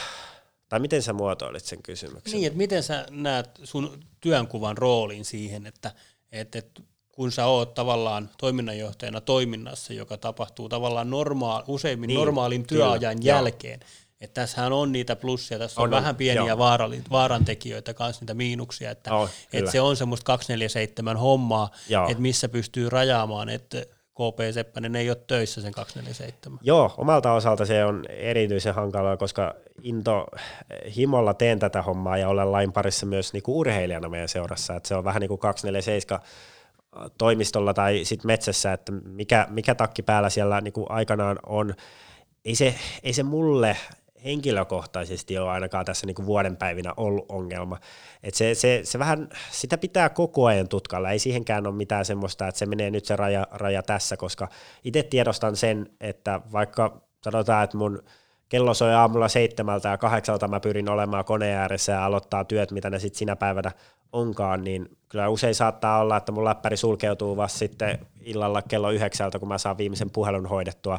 tai miten sä muotoilit sen kysymyksen? Niin, että miten sä näet sun työnkuvan roolin siihen, että, että, että kun sä oot tavallaan toiminnanjohtajana toiminnassa, joka tapahtuu tavallaan normaal, useimmin niin, normaalin työajan kyllä, jälkeen, että tässähän on niitä plussia, tässä on, on vähän pieniä joo. vaarantekijöitä, kanssa niitä miinuksia, että, oh, että se on semmoista 247 hommaa, joo. että missä pystyy rajaamaan, että KP Seppänen ei ole töissä sen 247. Joo, omalta osalta se on erityisen hankalaa, koska into himolla teen tätä hommaa ja olen lain parissa myös niinku urheilijana meidän seurassa, että se on vähän niin kuin 247 toimistolla tai sitten metsässä, että mikä, mikä takki päällä siellä niinku aikanaan on. Ei se, ei se mulle henkilökohtaisesti ole ainakaan tässä niin kuin vuoden päivinä ollut ongelma. Et se, se, se vähän, sitä pitää koko ajan tutkalla, ei siihenkään ole mitään semmoista, että se menee nyt se raja, raja tässä, koska itse tiedostan sen, että vaikka sanotaan, että mun kello soi aamulla seitsemältä ja kahdeksalta mä pyrin olemaan koneen ääressä ja aloittaa työt, mitä ne sitten sinä päivänä onkaan, niin kyllä usein saattaa olla, että mun läppäri sulkeutuu vasta sitten illalla kello yhdeksältä, kun mä saan viimeisen puhelun hoidettua,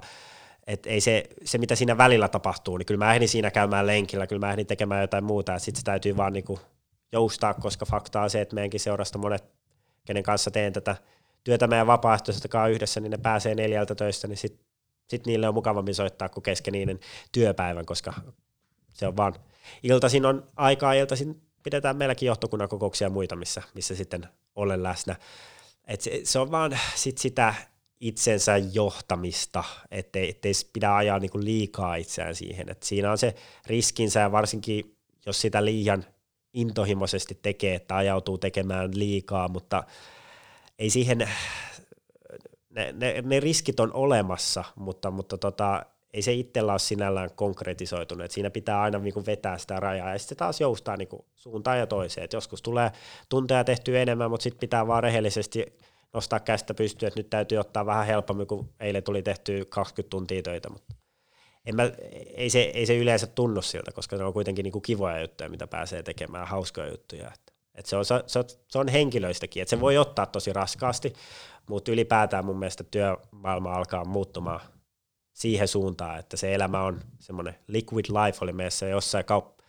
et ei se, se, mitä siinä välillä tapahtuu, niin kyllä mä ehdin siinä käymään lenkillä, kyllä mä ehdin tekemään jotain muuta, sitten se täytyy vaan niinku joustaa, koska fakta on se, että meidänkin seurasta monet, kenen kanssa teen tätä työtä meidän vapaaehtoistakaan yhdessä, niin ne pääsee neljältä töistä, niin sitten sit niille on mukavammin soittaa kuin kesken niiden työpäivän, koska se on vaan, iltaisin on aikaa, iltaisin pidetään meilläkin johtokunnan kokouksia ja muita, missä, missä sitten olen läsnä. Et se, se, on vaan sit sitä itsensä johtamista, ettei, ettei pidä ajaa niin kuin liikaa itseään siihen. Et siinä on se riskinsä ja varsinkin jos sitä liian intohimoisesti tekee, että ajautuu tekemään liikaa, mutta ei siihen, ne, ne, ne riskit on olemassa, mutta, mutta tota, ei se itsellä ole sinällään konkretisoitunut, että siinä pitää aina niin kuin vetää sitä rajaa, ja sitten taas joustaa niin kuin suuntaan ja toiseen, että joskus tulee tunteja tehtyä enemmän, mutta sitten pitää vaan rehellisesti nostaa kästä pystyä, että nyt täytyy ottaa vähän helpommin, kun eilen tuli tehty 20 tuntia töitä, mutta en mä, ei, se, ei se yleensä tunnu siltä, koska ne on kuitenkin niin kuin kivoja juttuja, mitä pääsee tekemään, hauskoja juttuja. Että, että se, on, se, on, se on henkilöistäkin, että se voi ottaa tosi raskaasti, mutta ylipäätään mun mielestä työmaailma alkaa muuttumaan siihen suuntaan, että se elämä on semmoinen liquid life oli meissä jossain kaup-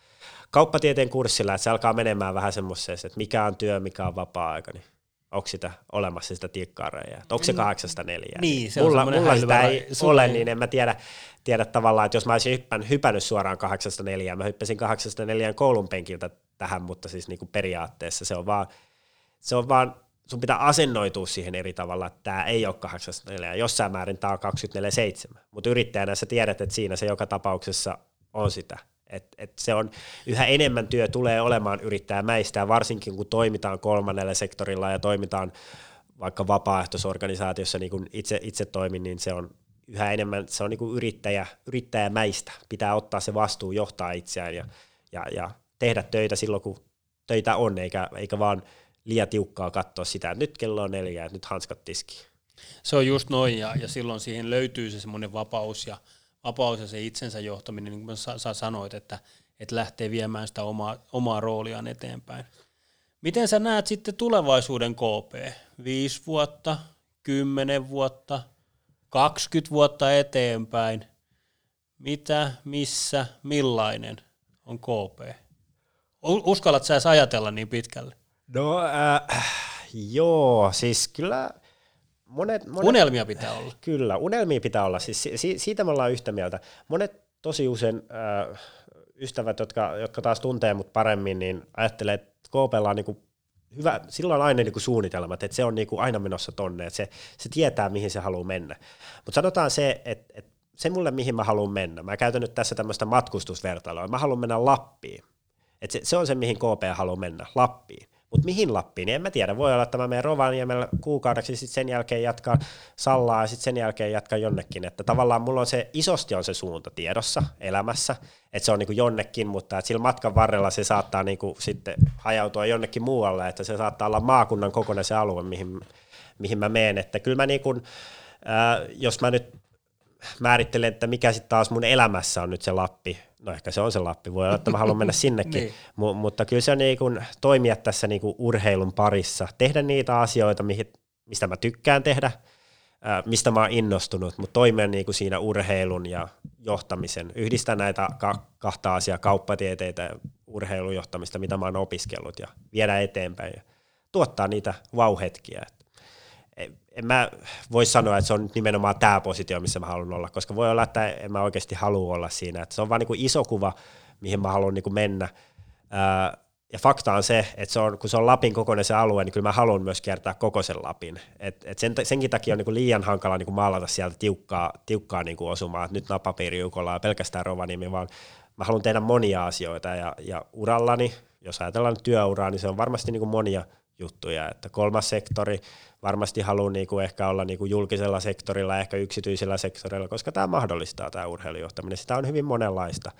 kauppatieteen kurssilla, että se alkaa menemään vähän semmoiseen, että mikä on työ, mikä on vapaa-aika, niin onko sitä olemassa sitä tikkaareja, onko se mm. kahdeksasta neljää. Niin, se mulla, on mulla sitä ei ole, niin en mä tiedä, tiedä tavallaan, että jos mä olisin hyppännyt, hypännyt suoraan kahdeksasta neljään, mä hyppäsin kahdeksasta neljään koulun penkiltä tähän, mutta siis niin kuin periaatteessa se on vaan, se on vaan sun pitää asennoitua siihen eri tavalla, että tämä ei ole 84, jossain määrin tämä on 247, mutta yrittäjänä sä tiedät, että siinä se joka tapauksessa on sitä. Et, et se on yhä enemmän työ tulee olemaan yrittäjämäistä, varsinkin kun toimitaan kolmannella sektorilla ja toimitaan vaikka vapaaehtoisorganisaatiossa, niin kuin itse, itse toimin, niin se on yhä enemmän, se on niin kuin yrittäjä, yrittäjämäistä. Pitää ottaa se vastuu, johtaa itseään ja, ja, ja tehdä töitä silloin, kun töitä on, eikä, eikä vaan – liian tiukkaa katsoa sitä, että nyt kello on neljä, nyt hanskat tiski. Se on just noin, ja, ja silloin siihen löytyy se semmoinen vapaus ja, vapaus ja se itsensä johtaminen, niin kuin sä, sanoit, että, että lähtee viemään sitä omaa, omaa rooliaan eteenpäin. Miten sä näet sitten tulevaisuuden KP? Viisi vuotta, kymmenen vuotta, 20 vuotta eteenpäin. Mitä, missä, millainen on KP? Uskallat sä ajatella niin pitkälle? No äh, joo, siis kyllä monet, monet... Unelmia pitää olla. Kyllä, unelmia pitää olla. Siis si, siitä me ollaan yhtä mieltä. Monet tosi usein äh, ystävät, jotka, jotka taas tuntee mut paremmin, niin ajattelee, että KPlla on niinku hyvä, silloin on aina niinku suunnitelmat, että se on niinku aina menossa tonne, että se, se tietää, mihin se haluaa mennä. Mutta sanotaan se, että, että se mulle, mihin mä haluan mennä. Mä käytän nyt tässä tämmöistä matkustusvertailua. Mä haluan mennä Lappiin. Et se, se on se, mihin KP haluaa mennä, Lappiin. Mutta mihin Lappiin, en mä tiedä. Voi olla, että mä menen Rovaniemellä kuukaudeksi, sitten sen jälkeen jatkaa Sallaa ja sitten sen jälkeen jatkaa jonnekin. Että tavallaan mulla on se, isosti on se suunta tiedossa elämässä, että se on niinku jonnekin, mutta sillä matkan varrella se saattaa niinku sitten hajautua jonnekin muualle, että se saattaa olla maakunnan kokonainen se alue, mihin, mihin mä menen. Että kyllä mä niinku, äh, jos mä nyt määrittelen, että mikä sitten taas mun elämässä on nyt se Lappi, no ehkä se on se Lappi, voi olla, että mä haluan mennä sinnekin, niin. M- mutta kyllä se on niin kuin toimia tässä niin kuin urheilun parissa, tehdä niitä asioita, mihin, mistä mä tykkään tehdä, mistä mä oon innostunut, mutta toimia niin kuin siinä urheilun ja johtamisen, yhdistää näitä ka- kahta asiaa, kauppatieteitä ja urheilujohtamista, mitä mä oon opiskellut ja viedä eteenpäin ja tuottaa niitä vauhetkiä. En mä voi sanoa, että se on nimenomaan tämä positio, missä mä haluan olla, koska voi olla, että en mä oikeasti halua olla siinä. Että se on vaan niin kuin iso kuva, mihin mä haluan niin kuin mennä. ja fakta on se, että se on, kun se on Lapin kokoinen se alue, niin kyllä mä haluan myös kiertää koko sen Lapin. Et, et sen, senkin takia on niin kuin liian hankala niin kuin maalata sieltä tiukkaa, tiukkaa niin kuin osumaa, että nyt napapiiriukolla ja pelkästään Rovaniemi, vaan mä haluan tehdä monia asioita ja, ja urallani, jos ajatellaan työuraa, niin se on varmasti niin kuin monia juttuja, että kolmas sektori varmasti haluaa niinku ehkä olla niinku julkisella sektorilla, ehkä yksityisellä sektorilla, koska tämä mahdollistaa tämä urheilujohtaminen. Sitä on hyvin monenlaista.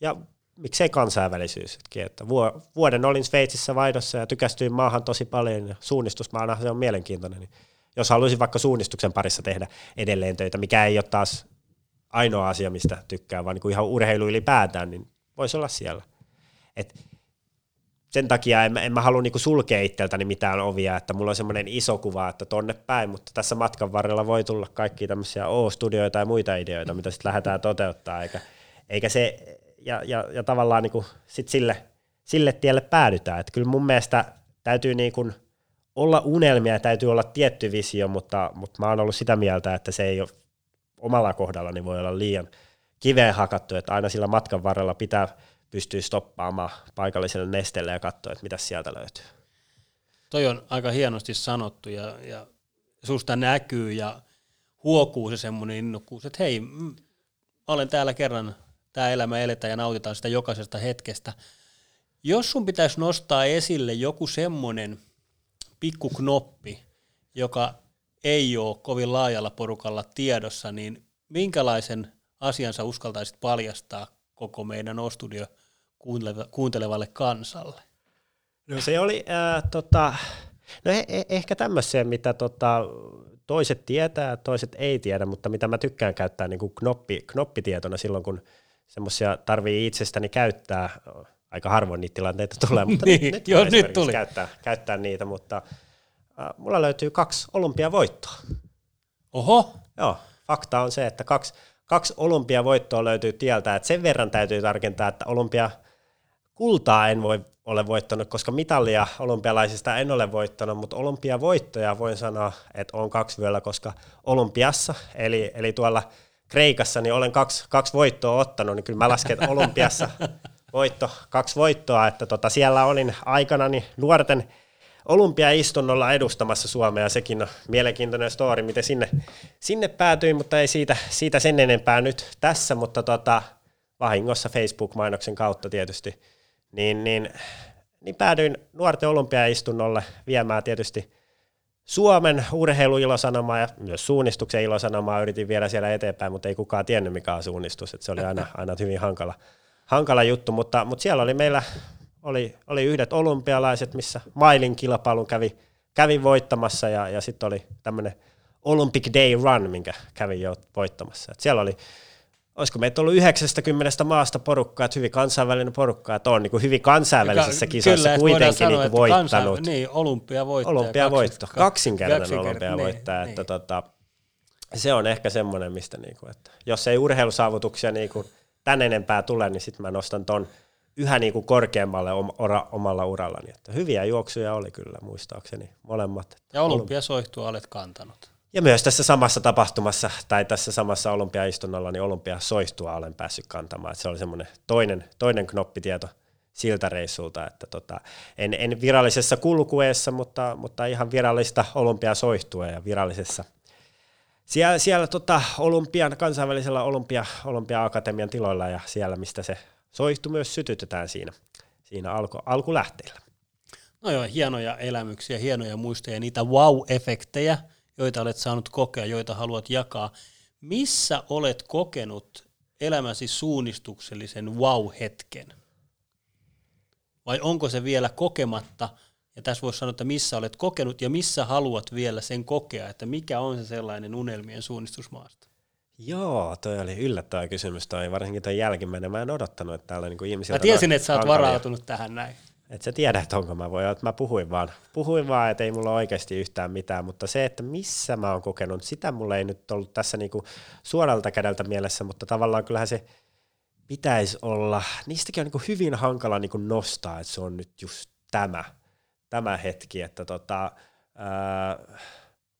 Ja miksei kansainvälisyyskin, että vuoden olin Sveitsissä vaihdossa ja tykästyin maahan tosi paljon suunnistusmaana se on mielenkiintoinen. Niin jos haluaisin vaikka suunnistuksen parissa tehdä edelleen töitä, mikä ei ole taas ainoa asia, mistä tykkää, vaan niin kuin ihan urheilu ylipäätään, niin voisi olla siellä. Et sen takia en, en mä halua niinku sulkea itseltäni mitään ovia, että mulla on semmoinen iso kuva, että tonne päin, mutta tässä matkan varrella voi tulla kaikki tämmöisiä O-studioita ja muita ideoita, mitä sitten lähdetään toteuttaa, eikä, eikä se, ja, ja, ja tavallaan niinku sit sille, sille tielle päädytään, että kyllä mun mielestä täytyy niinku olla unelmia täytyy olla tietty visio, mutta, mutta mä oon ollut sitä mieltä, että se ei ole omalla kohdalla, niin voi olla liian kiveen hakattu, että aina sillä matkan varrella pitää pystyy stoppaamaan paikalliselle nesteelle ja katsoa, että mitä sieltä löytyy. Toi on aika hienosti sanottu ja, ja susta näkyy ja huokuu se semmoinen innokkuus, että hei, mm, olen täällä kerran, tämä elämä eletään ja nautitaan sitä jokaisesta hetkestä. Jos sun pitäisi nostaa esille joku semmoinen pikkuknoppi, joka ei ole kovin laajalla porukalla tiedossa, niin minkälaisen asiansa uskaltaisit paljastaa koko meidän O-studio kuuntelevalle kansalle? No se oli, äh, tota, no eh- eh- ehkä tämmöisiä, mitä tota, toiset tietää, toiset ei tiedä, mutta mitä mä tykkään käyttää niin kuin knoppi, knoppitietona silloin, kun semmoisia tarvii itsestäni käyttää, aika harvoin niitä tilanteita tulee, mutta niin, nyt, nyt, joo, nyt tuli. Käyttää, käyttää niitä, mutta äh, mulla löytyy kaksi olympiavoittoa. Oho! Joo, fakta on se, että kaksi, kaksi olympiavoittoa löytyy tieltä, että sen verran täytyy tarkentaa, että olympia kultaa en voi ole voittanut, koska mitalia olympialaisista en ole voittanut, mutta olympiavoittoja voin sanoa, että on kaksi vielä, koska olympiassa, eli, eli tuolla Kreikassa, niin olen kaksi, kaksi voittoa ottanut, niin kyllä mä lasken, että olympiassa voitto, kaksi voittoa, että tota, siellä olin aikanani nuorten olympiaistunnolla edustamassa Suomea, sekin on mielenkiintoinen story, miten sinne, sinne päätyin, mutta ei siitä, siitä sen enempää nyt tässä, mutta tota, vahingossa Facebook-mainoksen kautta tietysti, niin, niin, niin päädyin nuorten olympiaistunnolle viemään tietysti Suomen urheiluilosanomaa ja myös suunnistuksen ilosanomaa yritin vielä siellä eteenpäin, mutta ei kukaan tiennyt mikä on suunnistus, että se oli aina, aina hyvin hankala, hankala juttu, mutta, mutta siellä oli meillä oli, oli yhdet olympialaiset, missä mailin kilpailun kävi, kävin voittamassa ja, ja sitten oli tämmöinen Olympic Day Run, minkä kävin jo voittamassa. Et siellä oli, olisiko meitä ollut 90 maasta porukkaa, että hyvin kansainvälinen porukka, että on niin kuin hyvin kansainvälisissä kisoissa Kyllä, kuitenkin sanoa, niin kuin voittanut. Kansa, niin, olympiavoittaja. Olympiavoitto, kaksin, kaksinkertainen kaksinkertainen, olympiavoittaja, niin, että niin. tota, se on ehkä semmoinen, mistä niinku, että jos ei urheilusaavutuksia niinku tän enempää tule, niin sitten mä nostan ton yhä niinku korkeammalle om, ora, omalla urallani. Että hyviä juoksuja oli kyllä muistaakseni molemmat. Ja olympiasoihtua olet kantanut. Ja myös tässä samassa tapahtumassa tai tässä samassa olympiaistunnolla, niin olympiasoihtua olen päässyt kantamaan. Että se oli semmoinen toinen, toinen knoppitieto siltä reissulta, että tota, en, en virallisessa kulkueessa, mutta, mutta ihan virallista olympiasoihtua ja virallisessa siellä, siellä tota, olympian, kansainvälisellä olympia, olympia-akatemian tiloilla ja siellä, mistä se soihtu myös sytytetään siinä, siinä alku, alkulähteillä. No joo, hienoja elämyksiä, hienoja muistoja, niitä wow-efektejä, joita olet saanut kokea, joita haluat jakaa. Missä olet kokenut elämäsi suunnistuksellisen wow-hetken? Vai onko se vielä kokematta? Ja tässä voisi sanoa, että missä olet kokenut ja missä haluat vielä sen kokea, että mikä on se sellainen unelmien suunnistusmaasta? Joo, toi oli yllättävä kysymys, toi, varsinkin toi jälkimmäinen. Mä en odottanut, että täällä niinku ihmisiltä... Mä tiesin, että sä oot hankalia- varautunut tähän näin. Et sä tiedä, että onko mä voi, että mä puhuin vaan, puhuin vaan, että ei mulla oikeasti yhtään mitään, mutta se, että missä mä oon kokenut, sitä mulla ei nyt ollut tässä niinku suoralta kädeltä mielessä, mutta tavallaan kyllähän se pitäisi olla, niistäkin on niinku hyvin hankala niinku nostaa, että se on nyt just tämä, tämä hetki, että tota, ää,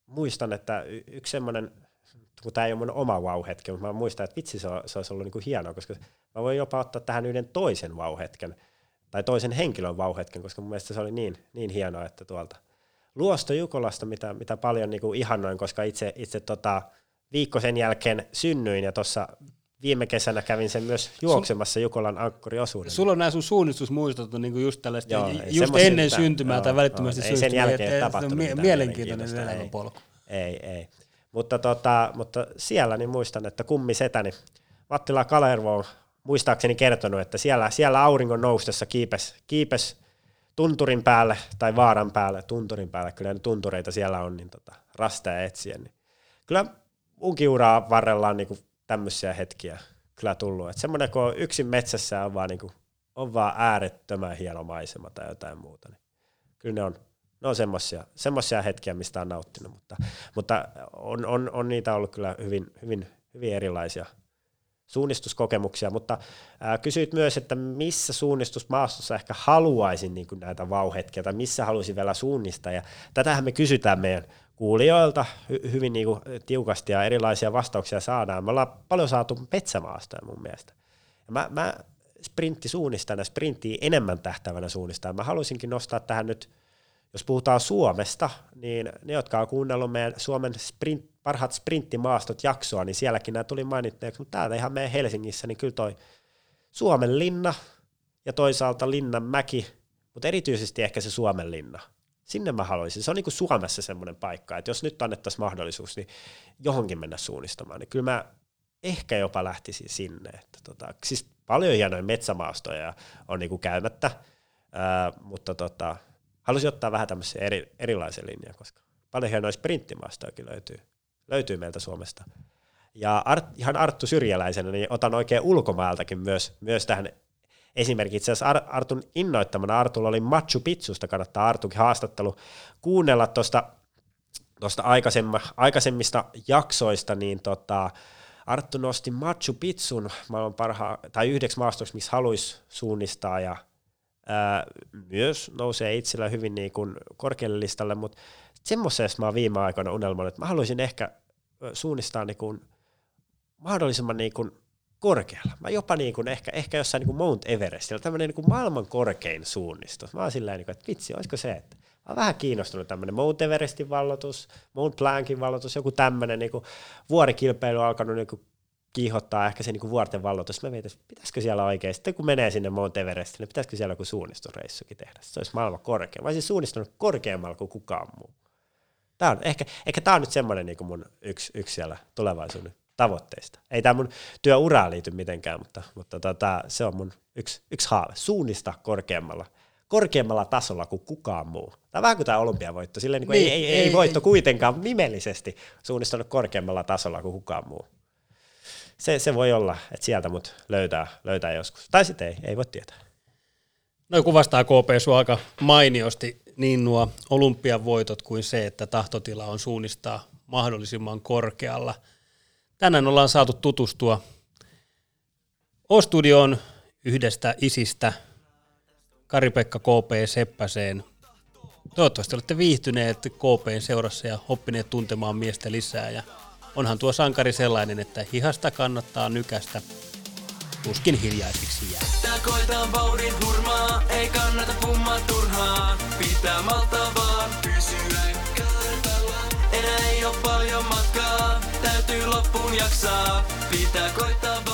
muistan, että y- yksi semmoinen, kun tämä ei ole mun oma wow-hetki, mutta mä muistan, että vitsi se, on, se olisi ollut niinku hienoa, koska mä voin jopa ottaa tähän yhden toisen wow-hetken, tai toisen henkilön vauhetken, koska mun mielestä se oli niin, niin hienoa, että tuolta Luosto Jukolasta, mitä, mitä paljon niin kuin ihannoin, koska itse, itse tota, viikko sen jälkeen synnyin ja tuossa viime kesänä kävin sen myös juoksemassa Jukolan ankkuriosuuden. Sulla on nämä sun suunnistusmuistot on niinku just tällaista, Joo, ju- ei just ennen mitään. syntymää Joo, tai välittömästi joo, ei sen syntymää, jälkeen se on tapahtunut mie- mitään mielenkiintoinen ei. elämänpolku. Ei, ei. Mutta, tota, mutta siellä niin muistan, että kummi setäni Mattila Kalervo on muistaakseni kertonut, että siellä, siellä auringon noustessa kiipes, kiipes tunturin päälle tai vaaran päälle, tunturin päälle, kyllä ne tuntureita siellä on, niin tota, rasteja etsiä. Niin kyllä munkin uraa varrella on niinku tämmöisiä hetkiä kyllä tullut. Että semmoinen, kun on yksin metsässä on vaan, niinku, on vaan äärettömän hieno maisema tai jotain muuta, niin kyllä ne on, ne on semmoisia, semmoisia hetkiä, mistä on nauttinut, mutta, mutta on, on, on, niitä ollut kyllä hyvin, hyvin, hyvin erilaisia suunnistuskokemuksia, mutta ää, kysyit myös, että missä suunnistusmaastossa ehkä haluaisin niin kuin näitä vauhetkiä tai missä haluaisin vielä suunnistaa ja tätähän me kysytään meidän kuulijoilta hy- hyvin niin kuin tiukasti ja erilaisia vastauksia saadaan. Me ollaan paljon saatu metsämaastoja mun mielestä. Ja mä, mä sprinttisuunnistajana, sprinttiin enemmän tähtävänä suunnistajana, mä haluaisinkin nostaa tähän nyt jos puhutaan Suomesta, niin ne, jotka on kuunnellut meidän Suomen sprint, parhaat sprinttimaastot jaksoa, niin sielläkin nämä tuli mainittueksi, mutta täältä ihan meidän Helsingissä, niin kyllä toi Suomen linna ja toisaalta Linnan mäki, mutta erityisesti ehkä se Suomen linna. Sinne mä haluaisin. Se on niin kuin Suomessa semmoinen paikka, että jos nyt annettaisiin mahdollisuus, niin johonkin mennä suunnistamaan, niin kyllä mä ehkä jopa lähtisi sinne. Että tota, siis paljon hienoja metsämaastoja on niinku käymättä, ää, mutta tota, halusin ottaa vähän tämmöisiä eri, erilaisen linjan, koska paljon hienoja sprinttimaastojakin löytyy, löytyy meiltä Suomesta. Ja Art, ihan Arttu Syrjäläisenä, niin otan oikein ulkomailtakin myös, myös tähän esimerkiksi itse asiassa Artun innoittamana Artulla oli Machu Picchusta, kannattaa Artukin haastattelu kuunnella tuosta tuosta aikaisemmista jaksoista, niin tota, Arttu nosti Machu Picchun maailman parha, tai yhdeksi maastoksi, missä haluaisi suunnistaa ja ää, myös nousee itsellä hyvin niin kuin korkealle listalle, mutta semmoisesta mä oon viime aikoina unelmoinut, että mä haluaisin ehkä suunnistaa niin kuin mahdollisimman niin kuin korkealla. Mä jopa niin kuin ehkä, ehkä jossain niin kuin Mount Everestillä, tämmöinen niin kuin maailman korkein suunnistus. Mä oon sillä niin että vitsi, olisiko se, että mä oon vähän kiinnostunut tämmöinen Mount Everestin vallotus, Mount Blancin vallotus, joku tämmöinen niin kuin vuorikilpeilu on alkanut niin kuin kiihottaa ehkä se niin kuin vuorten vallotus. Mä mietin, että pitäisikö siellä oikein, sitten kun menee sinne Mount Everestille, pitäisikö siellä joku suunnistusreissukin tehdä. Se olisi maailman korkea. Mä olisin suunnistunut korkeammalla kuin kukaan muu. Tää on, ehkä, ehkä tämä on nyt semmoinen niin mun yksi, yksi siellä tulevaisuuden tavoitteista. Ei tämä mun työuraan liity mitenkään, mutta, mutta tota, se on mun yksi, yksi haave. Suunnista korkeammalla, korkeammalla tasolla kuin kukaan muu. Tämä on vähän kuin tämä olympiavoitto. Silleen, niin niin, ei, ei, ei, voitto ei. kuitenkaan nimellisesti suunnistanut korkeammalla tasolla kuin kukaan muu. Se, se voi olla, että sieltä mut löytää, löytää joskus. Tai sitten ei, ei voi tietää. No kuvastaa KP sua aika mainiosti niin nuo olympiavoitot kuin se, että tahtotila on suunnistaa mahdollisimman korkealla – Tänään ollaan saatu tutustua O-Studioon yhdestä isistä, Kari-Pekka KP Seppäseen. Toivottavasti olette viihtyneet KPn seurassa ja oppineet tuntemaan miestä lisää. Ja onhan tuo sankari sellainen, että hihasta kannattaa nykästä. Tuskin hiljaisiksi jää. Tää koetaan vauhdin hurmaa, ei kannata pummaa turhaan. Pitää maltaa vaan pysyä kartalla. Enää ei oo paljon matkaa täytyy loppuun jaksaa. Pitää koittaa